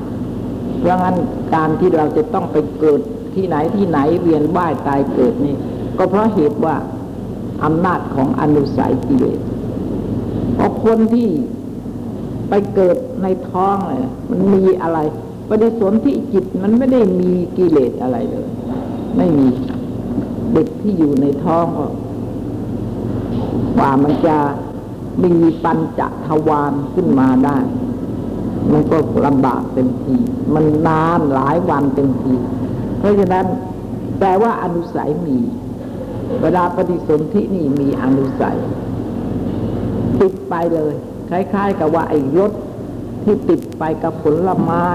เพราะงั้นการที่เราจะต้องไปเกิดที่ไหนที่ไหนเวียนว่ายตายเกิดนี่ ก็เพราะเหตุว่าอำนาจของอนุสัยกิเลสเพราะคนที่ไปเกิดในท้องเลยมันมีอะไรปฏิสนธิจิตมันไม่ได้มีกิเลสอะไรเลย ไม่มี เด็กที่อยู่ในท้องก็กว่ามันจะมีปัญจทวารขึ้นมาได้ มันก็ลำบากเต็มที มันนานหลายวันเต็มที เพราะฉะนั้นแต่ว่าอนุสัยมี เวลาปฏิสนธินี่มีอนุสัย ติดไปเลย คล้ายๆ กับว่าไอ้รถที่ติดไปกับผลไม้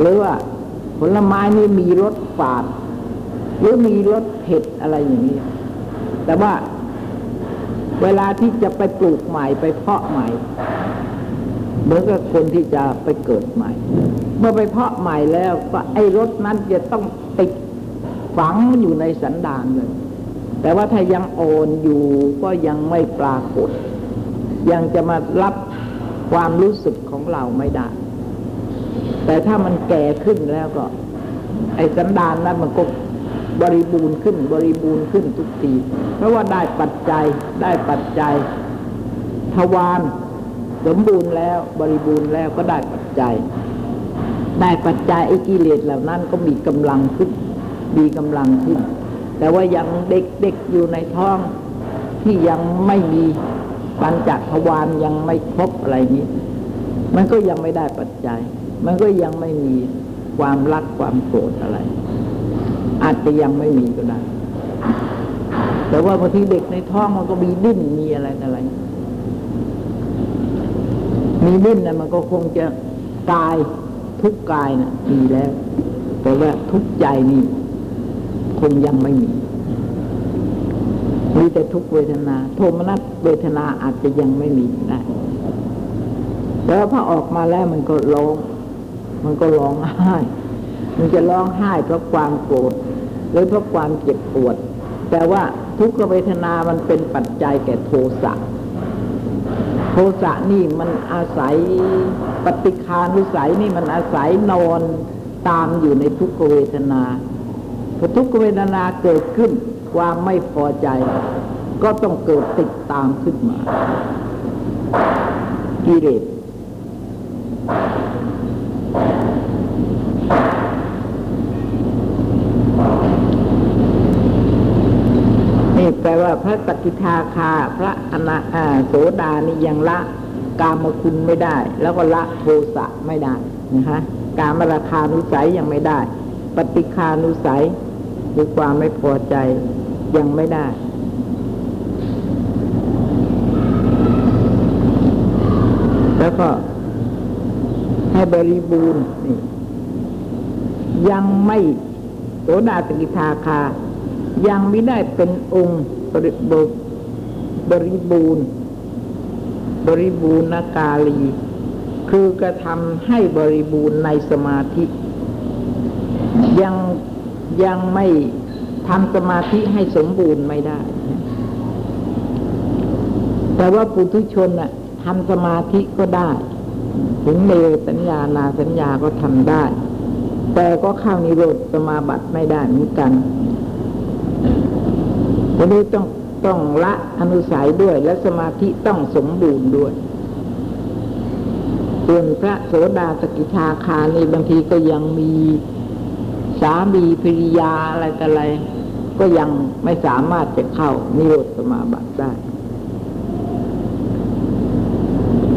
หรือว่าผลไม้นี่มีรสฝาด หรือมีรส เผ็ดอะไรอย่างนี้ แต่ว่าเวลาที่จะไปปลูกใหม่ไปเพาะใหม่เหมือนกับคนที่จะไปเกิดใหม่ เมื่อไปเพาะใหม่แล้วก็ไอ้รถนั้นจะต้องติดฝังอยู่ในสันดานเลย แต่ว่าถ้ายังโอนอยู่ก็ยังไม่ปรากฏ ยังจะมารับความรู้สึกของเราไม่ได้ แต่ถ้ามันแก่ขึ้นแล้วก็ ไอ้สันดานนั้นมันก็ บริบูรณ์ขึ้นบริบูรณ์ขึ้นทุกที เพราะว่าได้ปัจจัยได้ปัจจัย ทวารสมบูรณ์แล้วบริบูรณ์แล้วก็ได้ปัจจัย ได้ปัจจัยไอ้กิเลสเหล่านั้นก็มีกำลังขึ้น มีกำลังขึ้น แต่ว่ายังเด็กๆอยู่ในท้องที่ยังไม่มีปัญจทวารยังไม่ครบอะไรนี้ มันก็ยังไม่ได้ปัจจัย มันก็ยังไม่มีความรักความโกรธอะไร อาจจะยังไม่มีก็ได้ แต่ว่าบางทีเด็กในท้องมันก็มีดิ้นมีอะไรอะไร มีดิ้นนะมันก็คงจะกายทุกกายนะมีแล้ว แต่ว่าทุกใจนี่คงยังไม่มีมีแต่ทุกเวทนา โทมนัสเวทนาอาจจะยังไม่มีได้แล้วพอออกมาแล้วมันก็ร้อง มันก็ร้องไห้ มันจะร้องไห้เพราะความโกรธ หรือเพราะความเจ็บปวด แต่ว่าทุกขเวทนามันเป็นปัจจัยแก่โทสะโทสะนี่มันอาศัยปฏิคานุสัยนี่มันอาศัยนอนตามอยู่ในทุกขเวทนาพอทุกขเวทนาเกิดขึ้น ความไม่พอใจ ก็ต้องเกิดติดตามขึ้นมากิเลส นี่ แปลว่าพระสกิทาคา พระอนาอ่าโสดานี่ยังละกามคุณไม่ได้ แล้วก็ละโทสะไม่ได้นะคะกามราคานุสัยยังไม่ได้ ปฏิคานุสัยคือความไม่พอใจยังไม่ได้แล้วก็ให้บริบูรณ์นี่ยังไม่โสดาสกิทาคา ยังไม่ได้เป็นองค์บริบบบริบูรณ์ บริบูรณกาลี คือกระทำให้บริบูรณ์ในสมาธิ ยังยังไม่ทำสมาธิให้สมบูรณ์ไม่ได้ แต่ว่าปุถุชนน่ะทำสมาธิก็ได้ ถึงเลวสัญญานาสัญญาก็ทำได้ แต่ก็เข้านิโรธสมาบัติไม่ได้เหมือนกัน ทีนี้ต้องต้องละอนุสัยด้วยและสมาธิต้องสมบูรณ์ด้วยส่วนพระโสดาสกิทาคานี่บางทีก็ยังมีสามีภริยาอะไรต่อะไร ก็ยังไม่สามารถจะเข้านิโรธสมาบัติได้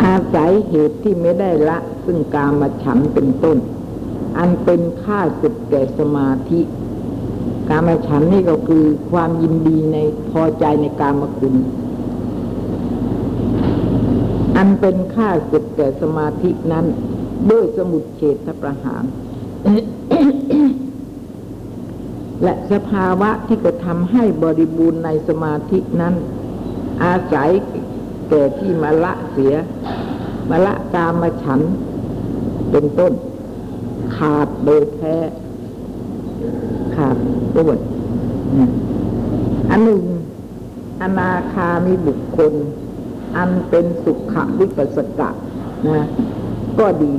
อาศัยเหตุที่ไม่ได้ละ ซึ่งกามาฉันเป็นต้น อันเป็นค่าสุดแก่สมาธิ การมาฉันนี่ก็คือความยินดีในพอใจในการมคุณ อันเป็นค่าสุดแก่สมาธินั้น ด้วยสมุดเฉทประหาร และสภาวะที่กระทำให้บริบูรณ์ในสมาธินั้น อาศัยแก่ที่มาละเสีย มาละกามฉัน เป็นต้น ขาดโดยแท้ ขาดด้วยนะอันหนึ่งอนาคามีบุคคล อันเป็นสุขวิปัสสกะนะก็ดี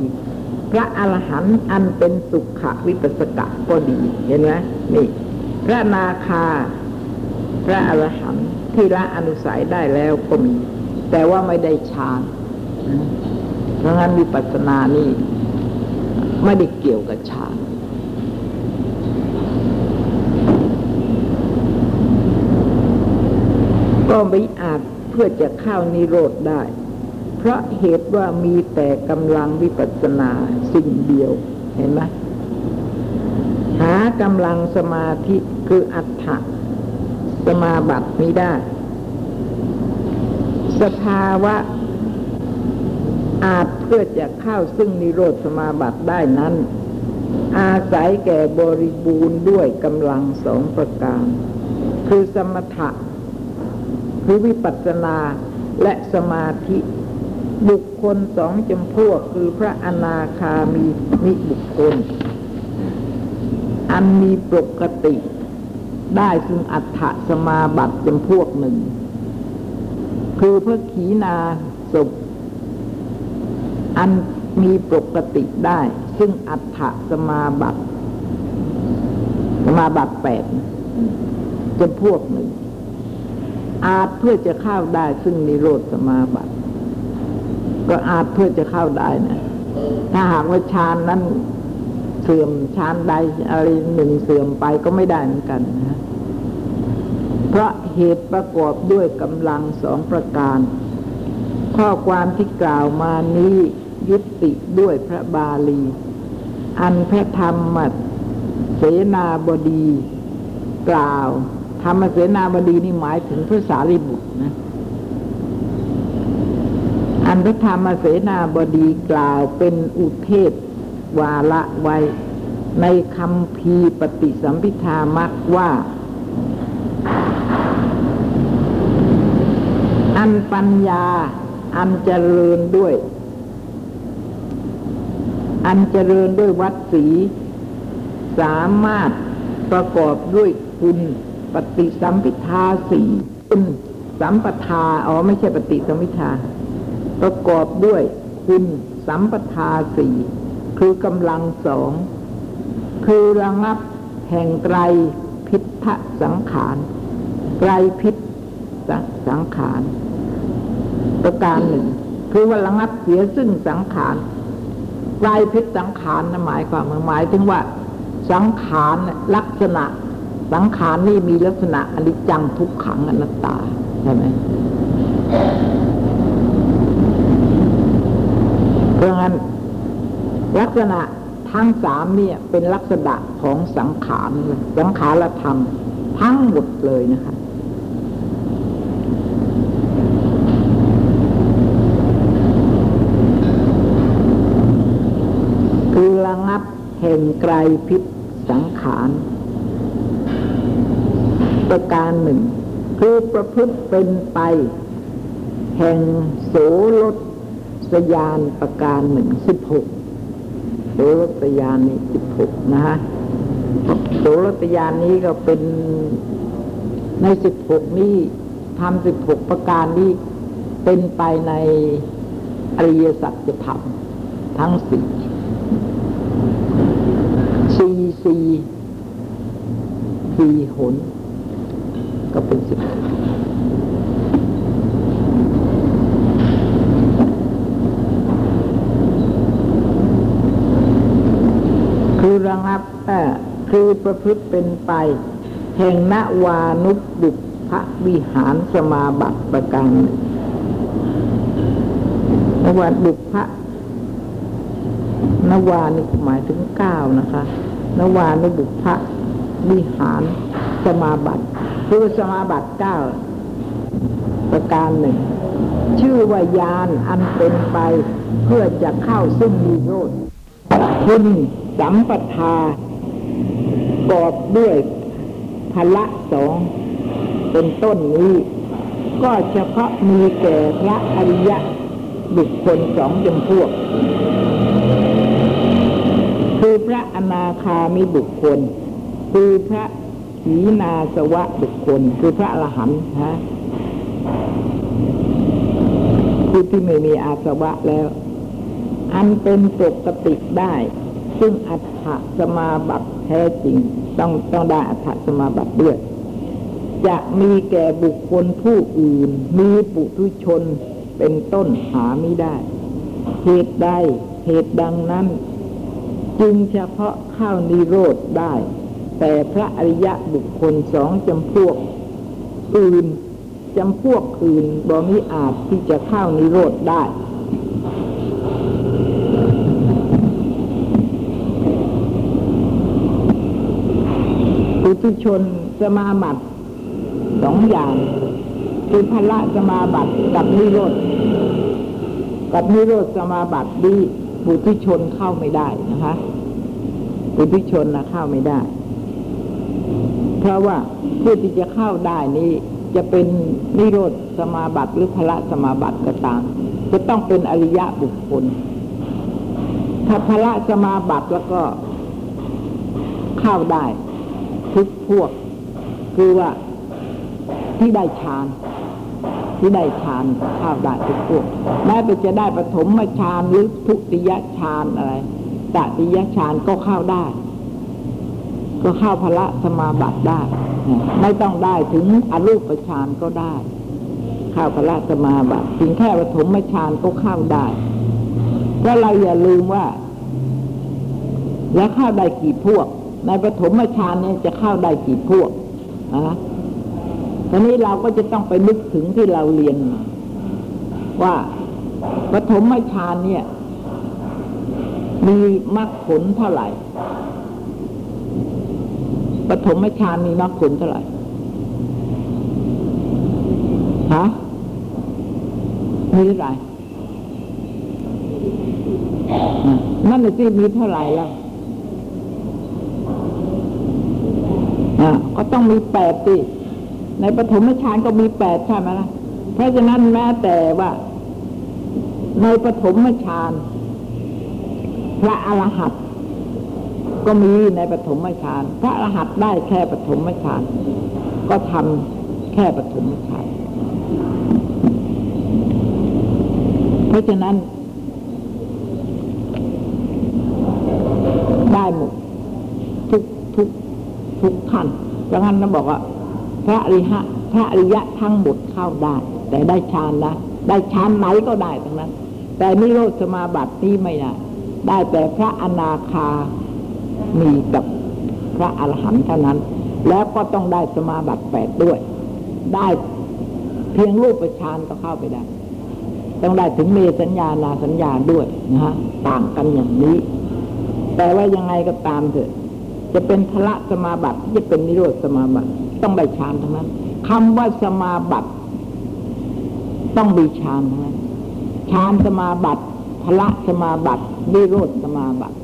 พระอรหันต์อันเป็นสุขวิปัสสกะก็ดีเห็นไหมนี่พระนาคา พระอรหันต์ที่ละอนุสัยได้แล้วก็มี แต่ว่าไม่ได้ฌานเพราะงั้นวิปัสสนานี่ไม่ได้เกี่ยวกับฌาน ก็ไม่อาจเพื่อจะเข้านิโรธได้ เพราะเหตุว่ามีแต่กำลังวิปัสสนาสิ่งเดียวเห็นไหมหากำลังสมาธิคืออัฏฐะสมาบัติไม่ได้ สภาวะอาจเพื่อจะเข้าซึ่งนิโรธสมาบัติได้นั้น อาศัยแก่บริบูรณ์ด้วยกำลังสองประการ คือสมถะ คือวิปัสสนาและสมาธิ บุคคลสองจำพวกคือพระอนาคามีมิบุคคล อันมีปกติ ได้ซึ่งอัฏฐสมาบัติจำพวกหนึ่ง คือพระขีนาศพอันมีปกติได้ ซึ่งอัฏฐสมาบัติสมาบัติแปดจำพวกหนึ่ง อาจเพื่อจะเข้าได้ซึ่งนิโรธสมาบัติ ก็อาจเพื่อจะเข้าได้นะถ้าหากว่าฌานนั้นเสื่อมฌานใดอะไรหนึ่งเสื่อมไปก็ไม่ได้เหมือนกันนะเพราะเหตุประกอบด้วยกำลังสองประการ ข้อความที่กล่าวมานี้ยุติด้วยพระบาลี อันพระธรรมเสนาบดี กล่าว ธรรมเสนาบดีนี่หมายถึงพระสารีบุตรนะ อันพระธรรมเสนาบดีกล่าวเป็นอุเทศวาละไว้ในคำพีปฏิสัมพิธามักว่า อันปัญญา อันเจริญด้วย อันเจริญด้วยวัดสี สามารถประกอบด้วยคุณ ปฏิสัมพิทาสี่คุณสัมปทาอ๋อไม่ใช่ปฏิสัมพิทาประกอบด้วยคุณสัมปทาสี่คือกำลังสองคือระงับแห่งไตรพิทะสังขารไตรพิษสังขารประการหนึ่ง คือว่าระงับเสียซึ่งสังขารไตรพิษสังขารนะหมายความว่าหมายถึงว่าสังขารลักษณะ สังขารนี่มีลักษณะอนิจจังทุกขังอนัตตาใช่ไหมเพราะงั้นลักษณะทั้งสามเนี่ยเป็นลักษณะของสังขารสังขารธรรมทั้งหมดเลยนะคะคือระงับแห่งไกลพิษสังขาร ประการหนึ่ง คือประพฤติเป็นไป แห่งโสรสยานประการหนึ่งสิบหกโสรสยานนี้สิบหกนะฮะโสรสยานนี้ก็เป็นในสิบหกนี้ทำสิบหกประการนี้เป็นไปในอริยสัจธรรมทั้งสี่สี่สี่สี่หน ก็เป็นสิบคือระงับคือประพฤติเป็นไป แห่งนวานุบุพพวิหารสมาบัติประการนึ่งนวาบุพพนวานี่หมายถึงเก้านะคะ นวานุบุพพวิหารสมาบัติ คือสมาบัติเก้าประการหนึ่ง ชื่อว่ายานอันเป็นไปเพื่อจะเข้าซึ่งนิโรธคุณสัมปทากอบด้วยพละสองเป็นต้นนี้ ก็เฉพาะมีแก่พระอริยะบุคคลสองจำพวก คือพระอนาคามิบุคคล คือพระ ขีนาสวะบุคคลคือพระอรหันต์ฮะผู้ที่ไม่มีอาสวะแล้ว อันเป็นปกติได้ ซึ่งอัฏฐสมาบัติแท้จริง ต้องต้องได้อัฏฐสมาบัติด้วยจะมีแก่บุคคลผู้อื่น มีปุถุชนเป็นต้นหาไม่ได้ เหตุใดเหตุดังนั้น จึงเฉพาะเข้านิโรธได้ แต่พระอริยะบุคคลสองจำพวกอื่นจำพวกอื่นบ่มีอาจที่จะเข้านิโรธได้ปุถุชนสมาบัติสองอย่างคือพละสมาบัติกับนิโรธกับนิโรธสมาบัติดีปุถุชนเข้าไม่ได้นะคะปุถุชนนะเข้าไม่ได้ เพราะว่าผู้ที่จะเข้าได้นี้ จะเป็นนิโรธสมาบัติหรือพละสมาบัติก็ตามจะต้องเป็นอริยะบุคคล ถ้าพละสมาบัติแล้วก็เข้าได้ ทุกพวก คือว่าที่ได้ฌานที่ได้ฌานเข้าได้ทุกพวกแม้แต่จะได้ปฐมฌานหรือทุติยฌานอะไรตติยฌานก็เข้าได้ ก็เข้าพละสมาบัติได้ ไม่ต้องได้ถึงอรูปฌานก็ได้เข้าพระสมาบัติถึงแค่ปฐมฌานก็เข้าได้เพราะเราอย่าลืมว่า แล้วเข้าได้กี่พวก ในปฐมฌานเนี่ยจะเข้าได้กี่พวกนะตอนนี้เราก็จะต้องไปนึกถึงที่เราเรียนมาว่าปฐมฌานเนี่ย มีมรรคผลเท่าไหร่ ปฐมฌานมีมรรคผลเท่าไหร่ฮะมีเท่าไหร่นั่นน่ะสิมีเท่าไหร่แล้วอะก็ต้องมีแปดสิในปฐมฌานก็มีแปดใช่ไหมล่ะ เพราะฉะนั้นแม้แต่ว่า ในปฐมฌานพระอรหันต์ ก็มีในปฐมฌานพระอรหันต์ได้แค่ปฐมฌานก็ทำแค่ปฐมฌานเพราะฉะนั้น ได้หมดทุกทุกทุกขั้นดังนั้นเราบอกว่า พระอริยะพระอริยะทั้งหมดเข้าได้ แต่ได้ฌานนะได้ฌานไหนก็ได้ทั้งนั้น แต่นิโรธสมาบัตินี้ไม่ได้ได้แต่พระอนาคา มีกับพระอรหันต์เท่านั้น แล้วก็ต้องได้สมาบัติแปดด้วย ได้เพียงรูปฌานก็เข้าไปได้ ต้องได้ถึงเมสัญญานาสัญญาด้วยนะฮะต่างกันอย่างนี้ แต่ว่ายังไงก็ตามเถอะ จะเป็นพระสมาบัติจะเป็นนิโรธสมาบัติต้องได้ฌานทั้งนั้นคำว่าสมาบัติต้องมีฌานนั้นฌานสมาบัติพระสมาบัตินิโรธสมาบัติ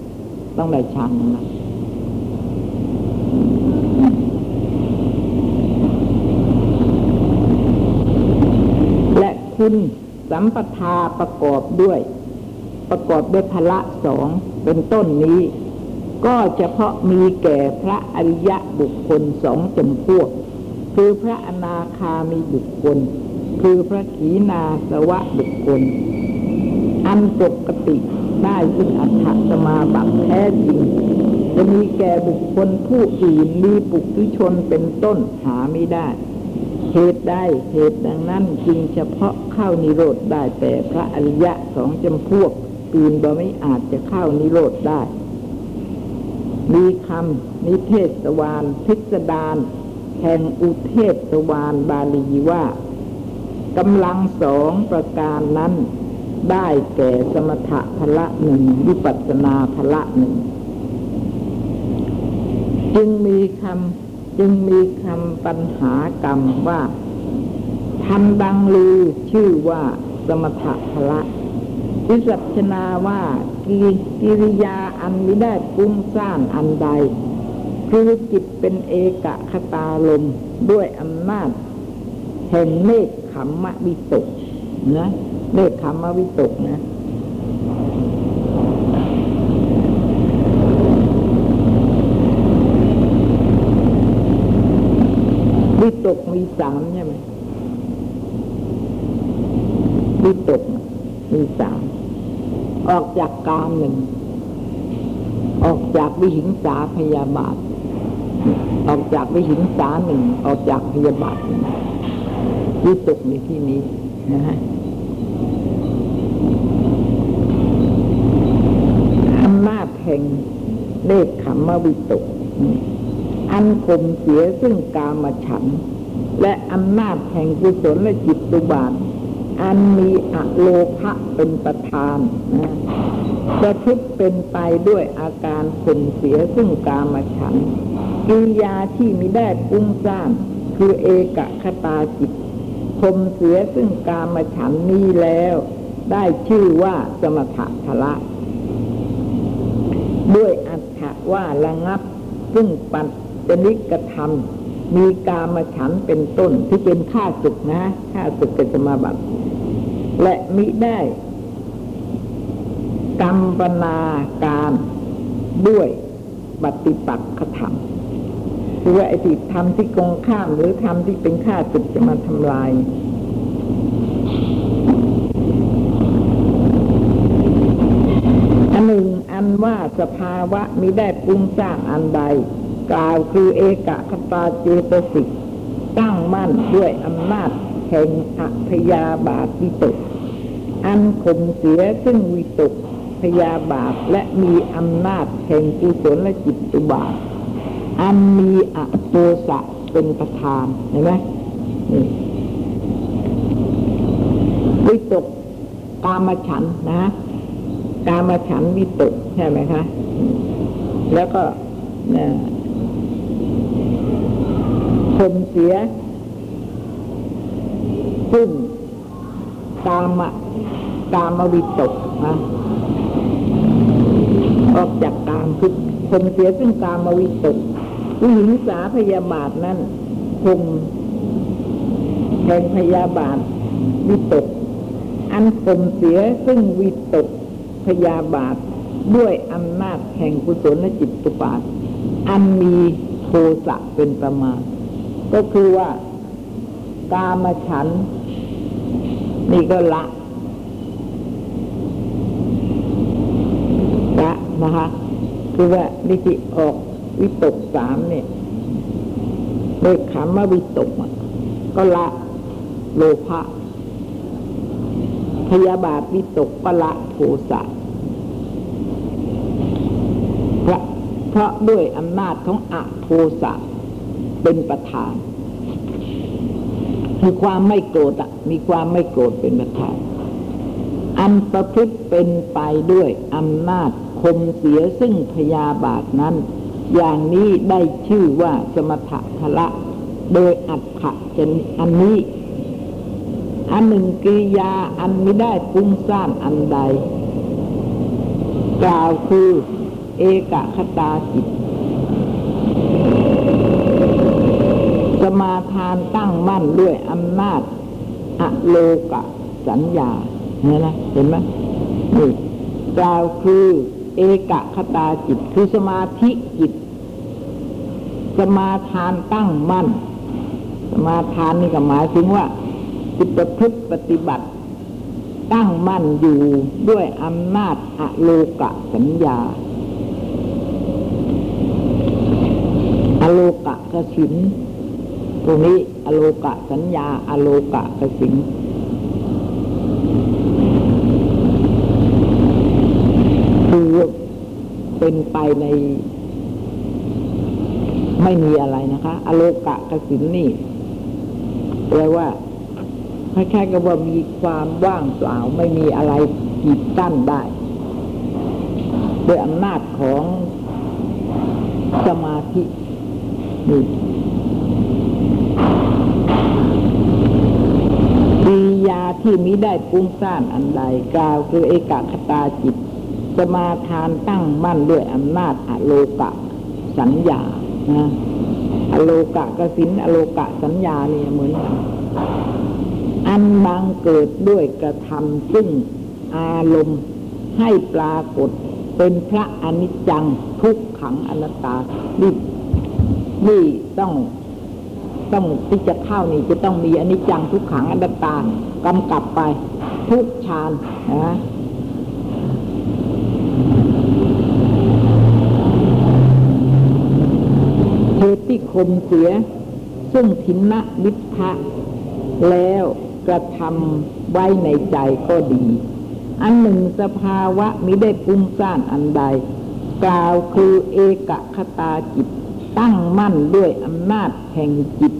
ต้องได้ฌานทั้งนั้นและคุณสัมปทาประกอบด้วย ประกอบด้วยพละสองเป็นต้นนี้ ก็เฉพาะมีแก่พระอริยะบุคคลสองจำพวก คือพระอนาคามีบุคคล คือพระขีนาสวะบุคคล อันปกติ ได้ซึ่งอัตถสมาบัติแท้จริง จะมีแก่บุคคลผู้อื่นมีปุถุชนเป็นต้นหาไม่ได้ เหตุใดเหตุดังนั้นจึงเฉพาะเข้านิโรธได้แต่พระอริยะสองจำพวกอื่นบ่ไม่อาจจะเข้านิโรธได้ มีคำนิเทศวานพิสดารแห่งอุเทศวานบาลีว่ากำลังสองประการนั้น ได้แก่สมถะพละหนึ่งวิปัสนาพละหนึ่งจึงมีคำจึงมีคำปัญหากรรมว่าทำดังลือชื่อว่าสมถะพละวิสัชนาว่ากิกิริยาอันไม่ได้ปุ้งสร้างอันใด คือจิตเป็นเอกคตาลมด้วยอำนาจแห่งเนคขมมะวิตกนะ เนคขมมวิตกนะวิตกมีสามใช่ไหมวิตกมีสาม ออกจากกามหนึ่ง ออกจากวิหิงสาพยาบาท ออกจากวิหิงสาหนึ่ง ออกจากพยาบาทวิตกในที่นี้นะฮะอ แห่งเลขขมวิตก อันข่มเสียซึ่งกามฉัน และอำนาจแห่งกุศลและจิตตุบาท อันมีอโลภะเป็นประธานนะประพฤติเป็นไปด้วยอาการข่มเสียซึ่งกามฉันกิริยาที่มิได้ปรุ้งสร้างคือเอกคตาจิตข่มเสียซึ่งกามฉันนี้แล้ว ได้ชื่อว่าสมถะพละ ด้วยอัตถะว่าระงับ ซึ่งปัจจนิกธรรม มีกามฉันเป็นต้นที่เป็นข้าศึกนะข้าศึกเป็นสมาบัติและมิได้กรรมปนาการด้วยปฏิปักษธรรมคือว่าไอ้ที่ทำที่กงข้ามหรือทำที่เป็นข้าศึกจะมาทำลาย อันหนึ่งอันว่า สภาวะมิได้ปรุงสร้างอันใด กล่าวคือเอกคตาเจตสิกตั้งมั่นด้วยอำนาจแห่งอัพยาบาทวิตก อันข่มเสียซึ่งวิตกพยาบาทและมีอำนาจแห่งกุศลและจิตตุบาท อันมีอโทสะเป็นประธานเห็นไหมนี่วิตกกามฉันนะ กามฉันวิตกใช่ไหมคะ แล้วก็นะข่มเสียซึ่งกามะกามวิตกนะออกจากกามคือข่มเสียซึ่งกามวิตกวิหิงสาพยาบาทนั้นข่มแห่งพยาบาทวิตก อันข่มเสียซึ่งวิตก พยาบาท ด้วยอำนาจแห่งกุศลและจิตตุปาทอันมีโทสะเป็นประมาณ ก็คือว่ากามฉัน นี่ก็ละละนะคะ คือว่าวิธีออกวิตกสามเนี่ยโดยคำว่าวิตกก็ละโลภะ พยาบาทวิตกก็ละโทสะเพราะเพราะด้วยอำนาจของอโทสะเป็นประธานมีความไม่โกรธมีความไม่โกรธเป็นประธาน อันประพฤติเป็นไปด้วยอำนาจคมเสียซึ่งพยาบาทนั้น อย่างนี้ได้ชื่อว่าสมถะพละ โดยอัตถะชนอันนี้ อันหนึ่งกิริยาอันไม่ได้ปุ้งซ่านอันใด กล่าวคือเอกคตาจิต สมาทานตั้งมั่นด้วยอำนาจอโลกะสัญญาเห็นไหมเห็นไหมนี่กล่าวคือเอกคตาจิตคือสมาธิจิต สมาทานตั้งมั่น สมาทานนี่ก็หมายถึงว่า จิตประพฤติปฏิบัติ ตั้งมั่นอยู่ด้วยอำนาจอโลกะสัญญาอโลกะกสินตรงนี้อโลกะสัญญาอโลกะกสินคือเป็นไปใน ไม่มีอะไรนะคะ อโลกะกสินนี่แปลว่า คล้ายๆกับว่ามีความว่างเปล่าไม่มีอะไรกีดกั้นได้ด้วยอำนาจของสมาธินี่กิยาที่มิได้ปรุงสร้างอันใดกล่าวคือเอกคตาจิต สมาทานตั้งมั่นด้วยอำนาจอโลกะสัญญานะอโลกะกสินอโลกะสัญญาเนี่ยเหมือนกัน อันบังเกิดด้วยกระทำซึ่งอารมณ์ให้ปรากฏเป็นพระอนิจจังทุกขังอนัตตานี่นี่ต้องต้องที่จะเข้านี่จะต้องมีอนิจจังทุกขังอนัตตากำกับไป ทุกฌานนะเหตุที่คมเสีย ซึ่งทินวิทะแล้ว กระทำไว้ในใจก็ดี อันหนึ่งสภาวะมิได้ปุ้งซ่านอันใด กล่าวคือเอกคตาจิต ตั้งมั่นด้วยอำนาจแห่งจิต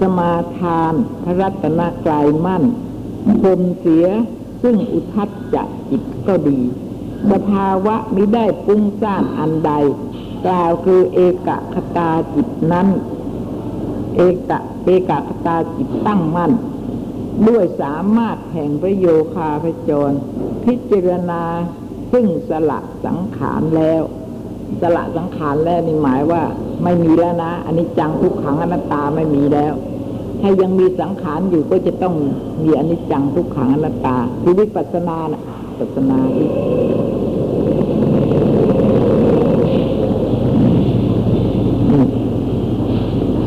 สมาทานพระรัตนกลายมั่นคมเสียซึ่งอุทัจจะจิตก็ดี สภาวะมิได้ปุ้งซ่านอันใด กล่าวคือเอกคตาจิตนั้น เอกะ เอกคตาจิตตั้งมั่น ด้วยสามารถแห่งประโยคาพจร พิจารณาซึ่งสละสังขารแล้ว สละสังขารแล้วนี่หมายว่า ไม่มีแล้วนะอันนี้จังทุกขังอนัตตาไม่มีแล้ว ถ้ายังมีสังขารอยู่ก็จะต้องมีอนิจจังทุกขังอนัตตาคือวิปัสสนานะปัสสนา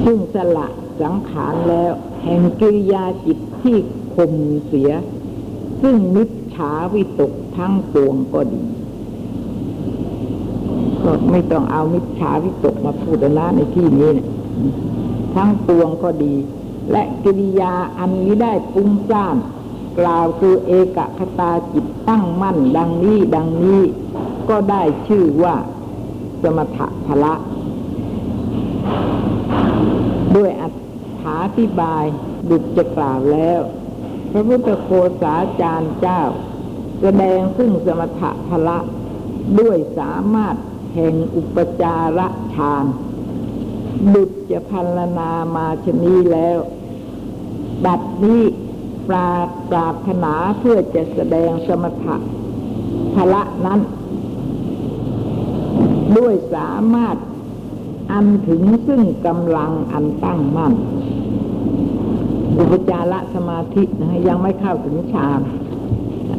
ซึ่งสละ สังขารแล้ว แห่งกิริยาจิตที่ข่มเสีย ซึ่งมิจฉาวิตกทั้งปวงก็ดีก็ไม่ต้องเอามิจฉาวิตกมาพูดนะในที่นี้นี่ยทั้งปวงก็ดี และกิริยาอันนี้ได้ปรุงสร้างกล่าวคือเอกคตาจิตตั้งมั่นดังนี้ดังนี้ ก็ได้ชื่อว่าสมถะพละ ด้วยอัถา ธิบายดุจจะกล่าวแล้ว พระพุทธโคสาจารย์เจ้า แสดงซึ่งสมถะพละด้วยสามารถแห่งอุปจาระฌานดุจจะพันลนามาชนีแล้ว บัดนี้ปราปราถนาเพื่อจะแสดงสมถะพละนั้น ด้วยสามารถอันถึงซึ่งกำลังอันตั้งมั่น อุปจารสมาธินะฮะยังไม่เข้าถึงฌาน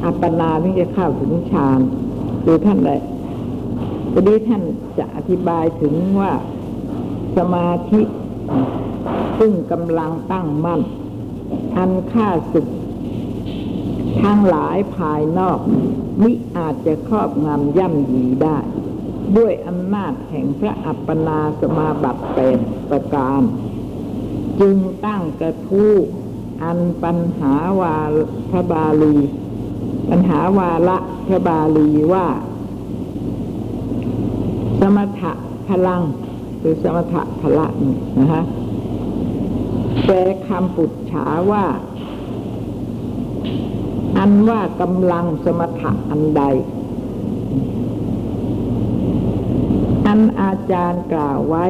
อัปปนาถึงจะเข้าถึงฌานคือท่านเลยทีนี้ท่านจะอธิบายถึงว่าสมาธิ ซึ่งกำลังตั้งมั่น อันค่าสุขทั้งหลายภายนอกมิอาจจะครอบงำย่ำยีได้ ด้วยอำนาจแห่งพระอัปปนาสมาบัติแปดประการ จึงตั้งกระทู้อันปัญหาวาพระบาลี ปัญหาวาละพระบาลีว่า สมถะพลังหรือสมถะพละนี่นะฮะแปลคำปุจฉาว่า อันว่ากำลังสมถะอันใด อันอาจารย์กล่าวไว้